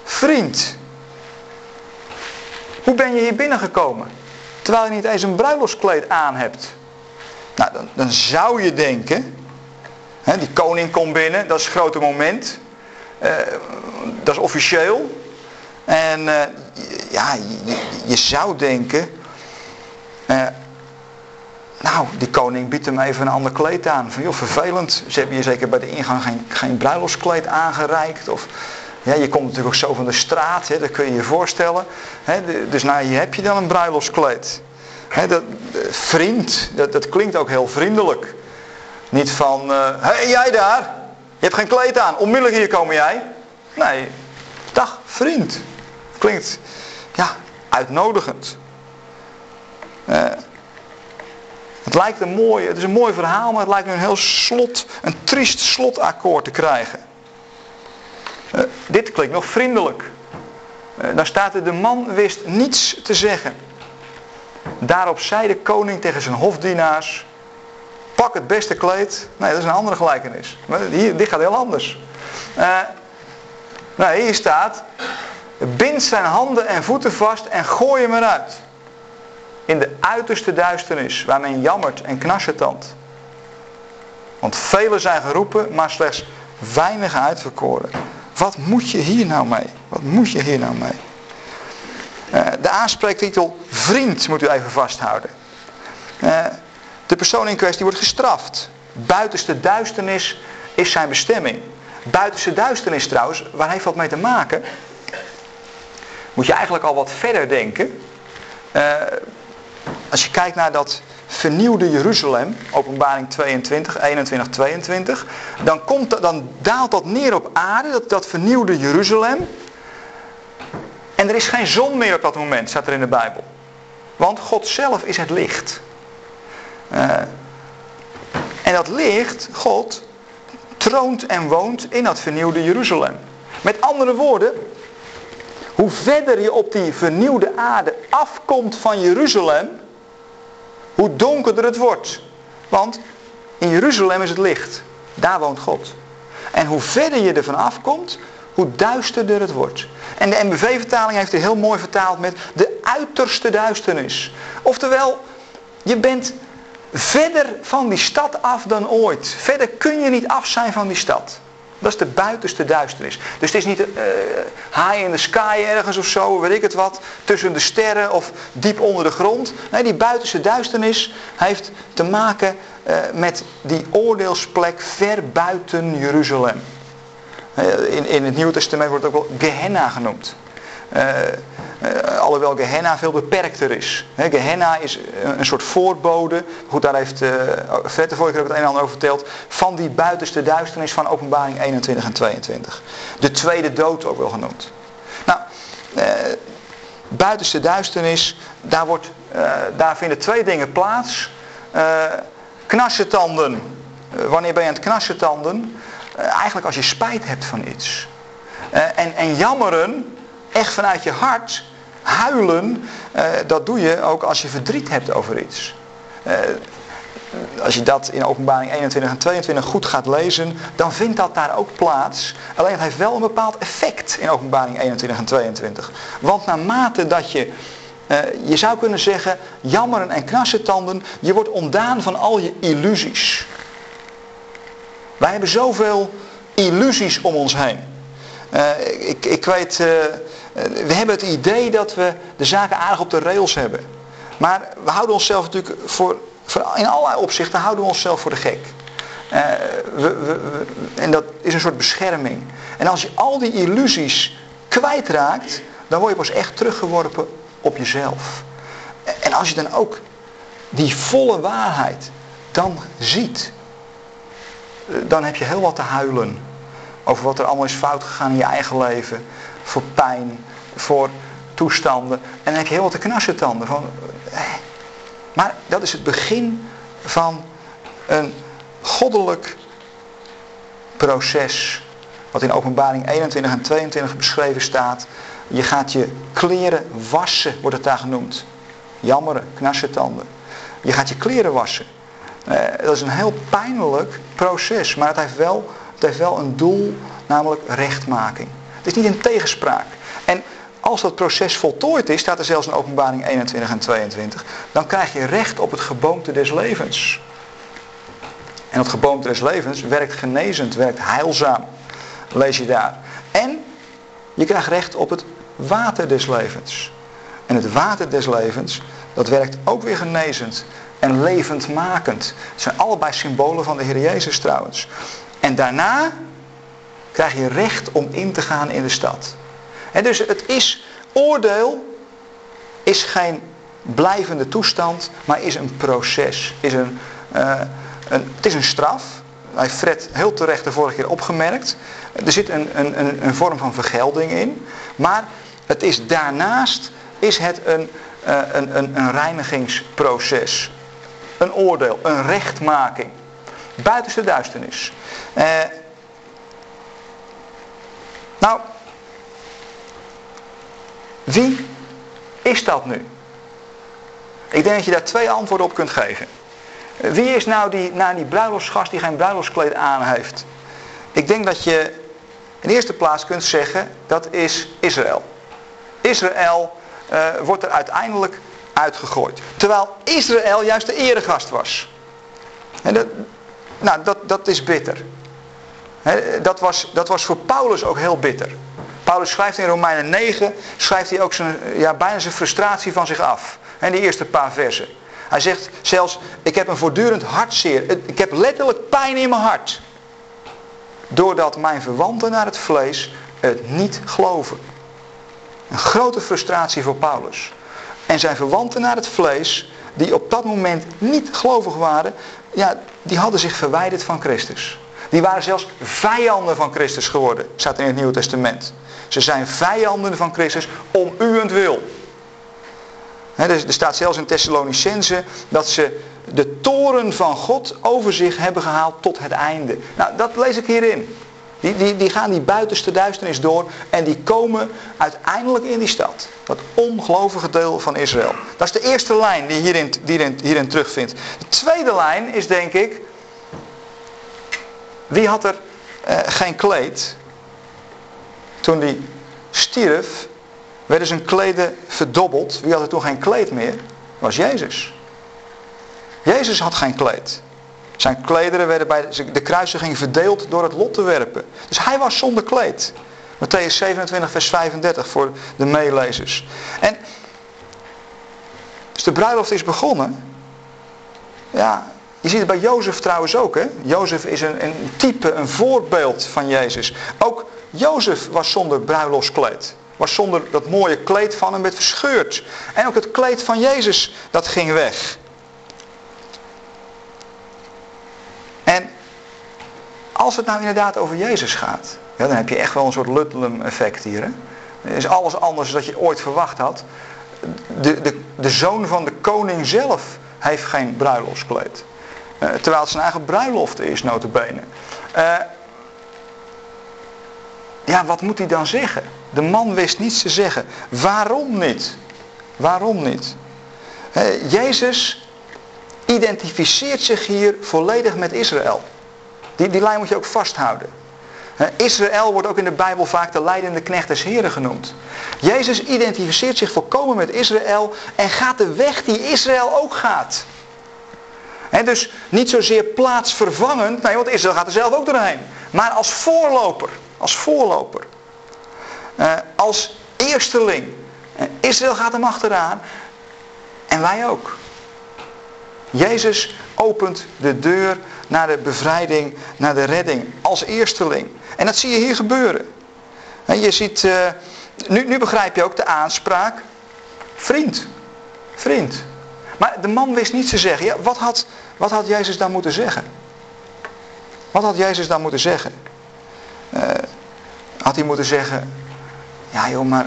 vriend, hoe ben je hier binnengekomen? Terwijl je niet eens een bruiloftskleed aan hebt. Nou, dan, dan zou je denken, die koning komt binnen, dat is het grote moment. Uh, dat is officieel. En uh, ja, je, zou denken, uh, nou, die koning biedt hem even een ander kleed aan. Van joh, vervelend. Ze hebben je zeker bij de ingang geen, geen bruiloftskleed aangereikt. Of, ja, je komt natuurlijk ook zo van de straat, hè, dat kun je je voorstellen. Hè, dus nou, hier heb je dan een bruiloftskleed. Hè, dat, vriend, dat, dat klinkt ook heel vriendelijk. Niet van, hé uh, hey, jij daar, je hebt geen kleed aan, onmiddellijk hier komen jij. Nee, dag vriend. Klinkt, ja, uitnodigend. Uh, het lijkt een mooi, het is een mooi verhaal, maar het lijkt nu een heel slot, een triest slotakkoord te krijgen. Uh, dit klinkt nog vriendelijk. Uh, daar staat er, de man wist niets te zeggen. Daarop zei de koning tegen zijn hofdienaars, pak het beste kleed. Nee, dat is een andere gelijkenis. Hier, dit gaat heel anders. Uh, hier staat, bind zijn handen en voeten vast en gooi hem eruit. In de uiterste duisternis, waar men jammert en knarsetand. Want velen zijn geroepen, maar slechts weinigen uitverkoren. Wat moet je hier nou mee? Wat moet je hier nou mee? Uh, de aanspreektitel vriend moet u even vasthouden. Uh, de persoon in kwestie wordt gestraft. Buitenste duisternis is zijn bestemming. Buitenste duisternis trouwens, waar heeft dat mee te maken? Moet je eigenlijk al wat verder denken. Uh, als je kijkt naar dat vernieuwde Jeruzalem, openbaring 22, 21, 22, dan, komt, dan daalt dat neer op aarde, dat, dat vernieuwde Jeruzalem. En er is geen zon meer op dat moment, staat er in de Bijbel. Want God zelf is het licht. Uh, en dat licht, God, troont en woont in dat vernieuwde Jeruzalem. Met andere woorden, hoe verder je op die vernieuwde aarde afkomt van Jeruzalem, hoe donkerder het wordt. Want in Jeruzalem is het licht. Daar woont God. En hoe verder je ervan afkomt, hoe duisterder het wordt. En de MBV-vertaling heeft het heel mooi vertaald met de uiterste duisternis. Oftewel, je bent verder van die stad af dan ooit. Verder kun je niet af zijn van die stad. Dat is de buitenste duisternis. Dus het is niet uh, high in the sky ergens of zo, weet ik het wat, tussen de sterren of diep onder de grond. Nee, die buitenste duisternis heeft te maken uh, met die oordeelsplek ver buiten Jeruzalem. Uh, in, in het Nieuwe Testament wordt het ook wel Gehenna genoemd. Uh, alhoewel Gehenna veel beperkter is. He, Gehenna is een soort voorbode, goed daar heeft uh, de vorige keer ook het een en ander over verteld, van die buitenste duisternis van openbaring 21 en 22. De tweede dood ook wel genoemd. Nou, buitenste duisternis, daar, wordt, daar vinden twee dingen plaats. knarsetanden, wanneer ben je aan het knarsetanden? eigenlijk als je spijt hebt van iets. en, en jammeren, echt vanuit je hart, huilen, uh, dat doe je ook als je verdriet hebt over iets. Uh, als je dat in openbaring 21 en 22 goed gaat lezen, dan vindt dat daar ook plaats. Alleen het heeft wel een bepaald effect in openbaring 21 en 22. Want naarmate dat je, uh, je zou kunnen zeggen, jammeren en knarsetanden, je wordt ontdaan van al je illusies. Wij hebben zoveel illusies om ons heen. ik, ik weet eh, we hebben het idee dat we de zaken aardig op de rails hebben. Maar we houden onszelf natuurlijk voor, in allerlei opzichten houden we onszelf voor de gek. Uh, we, en dat is een soort bescherming. En als je al die illusies kwijtraakt, dan word je pas echt teruggeworpen op jezelf. En als je dan ook die volle waarheid dan ziet, eh, dan heb je heel wat te huilen over wat er allemaal is fout gegaan in je eigen leven voor pijn, voor toestanden. En dan heb je heel wat te knarsen tanden. Van, eh. Maar dat is het begin van een goddelijk proces Wat in openbaring 21 en 22 beschreven staat. Je gaat je kleren wassen, wordt het daar genoemd. Jammeren, knarsetanden. Je gaat je kleren wassen. Uh, dat is een heel pijnlijk proces, maar het heeft, wel, het heeft wel een doel, namelijk rechtmaking. Het is niet in tegenspraak. En als dat proces voltooid is, staat er zelfs in openbaring 21 en 22, dan krijg je recht op het geboomte des levens. En dat geboomte des levens werkt genezend, werkt heilzaam. Lees je daar. En je krijgt recht op het water des levens. En het water des levens, dat werkt ook weer genezend en levendmakend. Het zijn allebei symbolen van de Heer Jezus trouwens. En daarna krijg je recht om in te gaan in de stad. En dus het is, oordeel is geen blijvende toestand, maar is een proces. Is een, uh, een, het is een straf. Hij Fred heel terecht de vorige keer opgemerkt. Er zit een, een, een vorm van vergelding in. Maar het is daarnaast is het een, uh, een, een, een reinigingsproces. Een oordeel, een rechtmaking. Buitenste duisternis. Uh, nou, wie is dat nu? Ik denk dat je daar twee antwoorden op kunt geven. Wie is nou die, nou die bruiloftsgast die geen bruiloftskleed aan heeft? Ik denk dat je in de eerste plaats kunt zeggen dat is Israël. Israël uh, wordt er uiteindelijk uitgegooid. Terwijl Israël juist de eregast was. En dat, nou, dat, dat is bitter. Dat, was, dat was voor Paulus ook heel bitter. Paulus schrijft in Romeinen 9, schrijft hij ook zijn, ja, bijna zijn frustratie van zich af. En die eerste paar versen. Hij zegt zelfs, ik heb een voortdurend hartzeer. Ik heb letterlijk pijn in mijn hart. Doordat mijn verwanten naar het vlees het niet geloven. Een grote frustratie voor Paulus. En zijn verwanten naar het vlees, die op dat moment niet gelovig waren, ja, die hadden zich verwijderd van Christus. Die waren zelfs vijanden van Christus geworden, staat in het Nieuwe Testament. Ze zijn vijanden van Christus om uwentwil. He, er staat zelfs in Thessalonicense dat ze de toren van God over zich hebben gehaald tot het einde. Nou, dat lees ik hierin. Die, die, die gaan die buitenste duisternis door en die komen uiteindelijk in die stad. Dat ongelovige deel van Israël. Dat is de eerste lijn die je hierin, hierin terugvindt. De tweede lijn is denk ik, wie had er eh, geen kleed toen die stierf? Werden zijn kleden verdobbeld. Wie had er toen geen kleed meer? was Jezus. Jezus had geen kleed. Zijn klederen werden bij de kruisiging verdeeld door het lot te werpen. Dus hij was zonder kleed. Matthäus 27 vers 35 voor de meelezers. En dus de bruiloft is begonnen. Ja, je ziet het bij Jozef trouwens ook. Hè? Jozef is een, een type, een voorbeeld van Jezus. Ook Jozef was zonder bruiloftskleed. Was zonder dat mooie kleed van hem werd verscheurd. En ook het kleed van Jezus, dat ging weg. En als het nou inderdaad over Jezus gaat, ja, dan heb je echt wel een soort Ludlum effect hier. Hè? is alles anders dan je ooit verwacht had. De, de, de zoon van de koning zelf heeft geen bruiloftskleed. Uh, terwijl het zijn eigen bruiloft is, notabene. Uh, ja, wat moet hij dan zeggen? De man wist niets te zeggen. Waarom niet? Waarom niet? Jezus identificeert zich hier volledig met Israël. Die, die lijn moet je ook vasthouden. Israël wordt ook in de Bijbel vaak de leidende knecht des Heren genoemd. Jezus identificeert zich volkomen met Israël en gaat de weg die Israël ook gaat. Dus niet zozeer plaatsvervangend, nee, want Israël gaat er zelf ook doorheen. Maar als voorloper, als voorloper. Uh, als eersteling. Uh, Israël gaat hem achteraan. En wij ook. Jezus opent de deur naar de bevrijding, naar de redding. Als eersteling. En dat zie je hier gebeuren. En je ziet, nu, nu begrijp je ook de aanspraak. Vriend. Vriend. Maar de man wist niet te zeggen. Ja, wat, had, wat had Jezus dan moeten zeggen? Wat had Jezus dan moeten zeggen? Uh, had hij moeten zeggen... Ja joh, maar...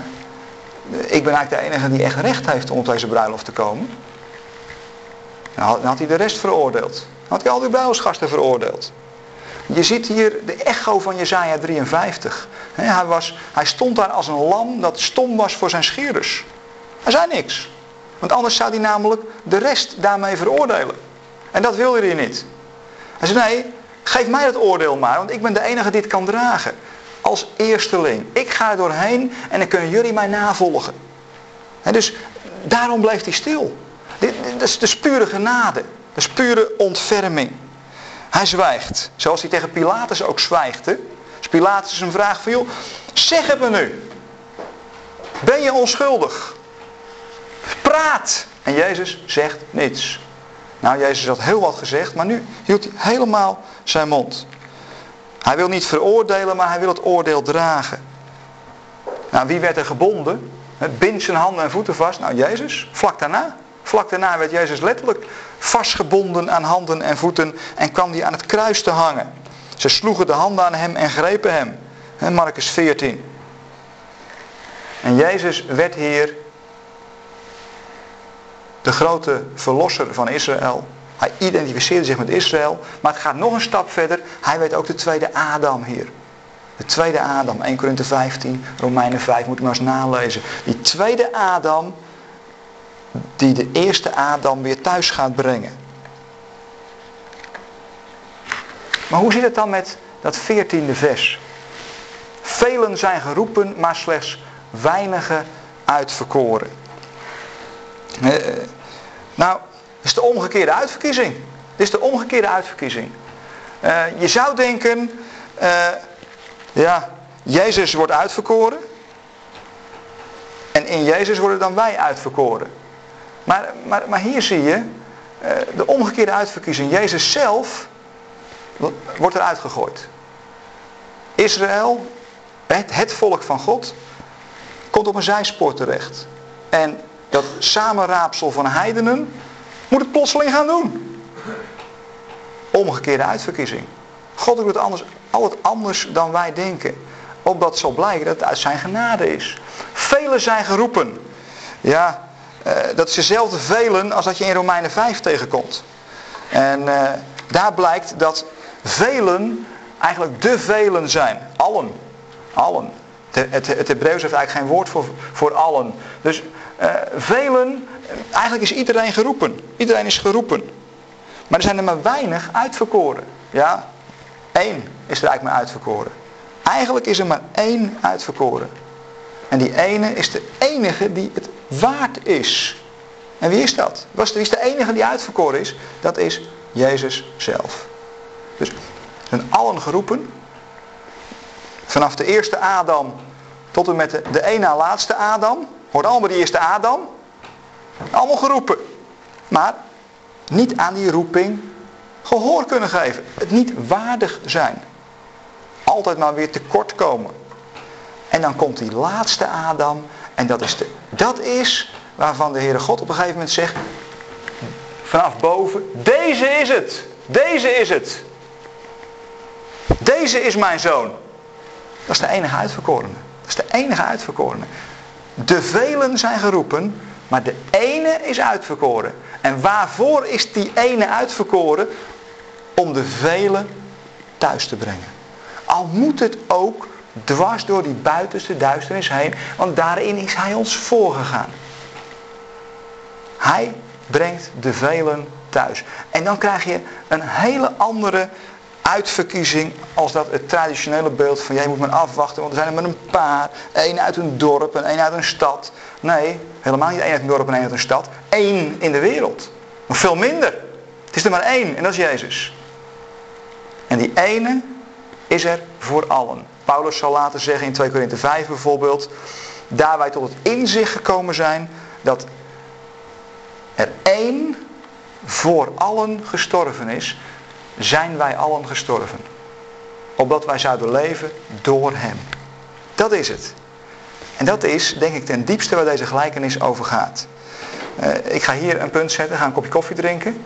Ik ben eigenlijk de enige die echt recht heeft om op deze bruiloft te komen. Dan had, dan had hij de rest veroordeeld. Dan had hij al die bruiloftsgasten veroordeeld. Je ziet hier de echo van Jezaja 53. hij, was, hij stond daar als een lam dat stom was voor zijn scheerders. Hij zei niks. Want anders zou hij namelijk de rest daarmee veroordelen. En dat wilde hij niet. Hij zei, nee, geef mij het oordeel maar, want ik ben de enige die het kan dragen. Als eersteling. Ik ga er doorheen en dan kunnen jullie mij navolgen. En dus daarom bleef hij stil. Dit, dit, is de pure genade. Dat is pure ontferming. Hij zwijgt. Zoals hij tegen Pilatus ook zwijgde. Dus Pilatus een vraag van, joh, zeg het me nu. Ben je onschuldig? Praat. En Jezus zegt niets. Nou, Jezus had heel wat gezegd, maar nu hield hij helemaal zijn mond. Hij wil niet veroordelen, maar hij wil het oordeel dragen. Nou, wie werd er gebonden? Bind zijn handen en voeten vast. Nou, Jezus, vlak daarna. Vlak daarna werd Jezus letterlijk vastgebonden aan handen en voeten en kwam hij aan het kruis te hangen. Ze sloegen de handen aan hem en grepen hem. Marcus 14. En Jezus werd hier de grote verlosser van Israël. Hij identificeerde zich met Israël. Maar het gaat nog een stap verder. Hij werd ook de tweede Adam hier. De tweede Adam. 1 Korinthe 15, Romeinen 5. Moet ik maar eens nalezen. Die tweede Adam. Die de eerste Adam weer thuis gaat brengen. Maar hoe zit het dan met dat veertiende vers? Velen zijn geroepen, maar slechts weinigen uitverkoren. Eh, nou, dit is de omgekeerde uitverkiezing. Dit is de omgekeerde uitverkiezing. Uh, je zou denken, ja, Jezus wordt uitverkoren. En in Jezus worden dan wij uitverkoren. Maar, maar, maar hier zie je de omgekeerde uitverkiezing. Jezus zelf wordt eruit gegooid. Israël, het, het volk van God, komt op een zijspoor terecht. En dat samenraapsel van heidenen moet het plotseling gaan doen. Omgekeerde uitverkiezing. God doet het anders, altijd anders dan wij denken. Opdat zal blijken dat het uit zijn genade is. Velen zijn geroepen. Ja, eh, dat is dezelfde velen als dat je in Romeinen 5 tegenkomt. En eh, daar blijkt dat velen eigenlijk de velen zijn. Allen. Allen. Het, het, het Hebreeuws heeft eigenlijk geen woord voor, voor allen. Dus velen, eigenlijk is iedereen geroepen. Iedereen is geroepen. Maar er zijn er maar weinig uitverkoren. Ja, één is er eigenlijk maar uitverkoren. Eigenlijk is er maar één uitverkoren. En die ene is de enige die het waard is. En wie is dat? Wie is de enige die uitverkoren is? Dat is Jezus zelf. Dus zijn allen geroepen. Vanaf de eerste Adam tot en met de, de ene laatste Adam. Hoort allemaal de eerste Adam. Allemaal geroepen. Maar niet aan die roeping gehoor kunnen geven. Het niet waardig zijn. Altijd maar weer tekort komen. En dan komt die laatste Adam. En dat is, de, dat is waarvan de Heere God op een gegeven moment zegt. Vanaf boven. Deze is het. Deze is het. Deze is mijn zoon. Dat is de enige uitverkorene. Dat is de enige uitverkorene. De velen zijn geroepen, maar de ene is uitverkoren. En waarvoor is die ene uitverkoren? Om de velen thuis te brengen. Al moet het ook dwars door die buitenste duisternis heen, want daarin is hij ons voorgegaan. Hij brengt de velen thuis. En dan krijg je een hele andere uitverkiezing als dat het traditionele beeld van jij moet maar afwachten, want er zijn er maar een paar. één uit een dorp en één uit een stad. Nee, helemaal niet één uit een dorp en één uit een stad. Eén in de wereld. Nog veel minder. Het is er maar één en dat is Jezus. En die ene is er voor allen. Paulus zal later zeggen in 2 Korinthe 5 bijvoorbeeld, daar wij tot het inzicht gekomen zijn dat er één voor allen gestorven is, zijn wij allen gestorven. Opdat wij zouden leven door hem. Dat is het. En dat is, denk ik, ten diepste waar deze gelijkenis over gaat. Uh, ik ga hier een punt zetten, ga een kopje koffie drinken.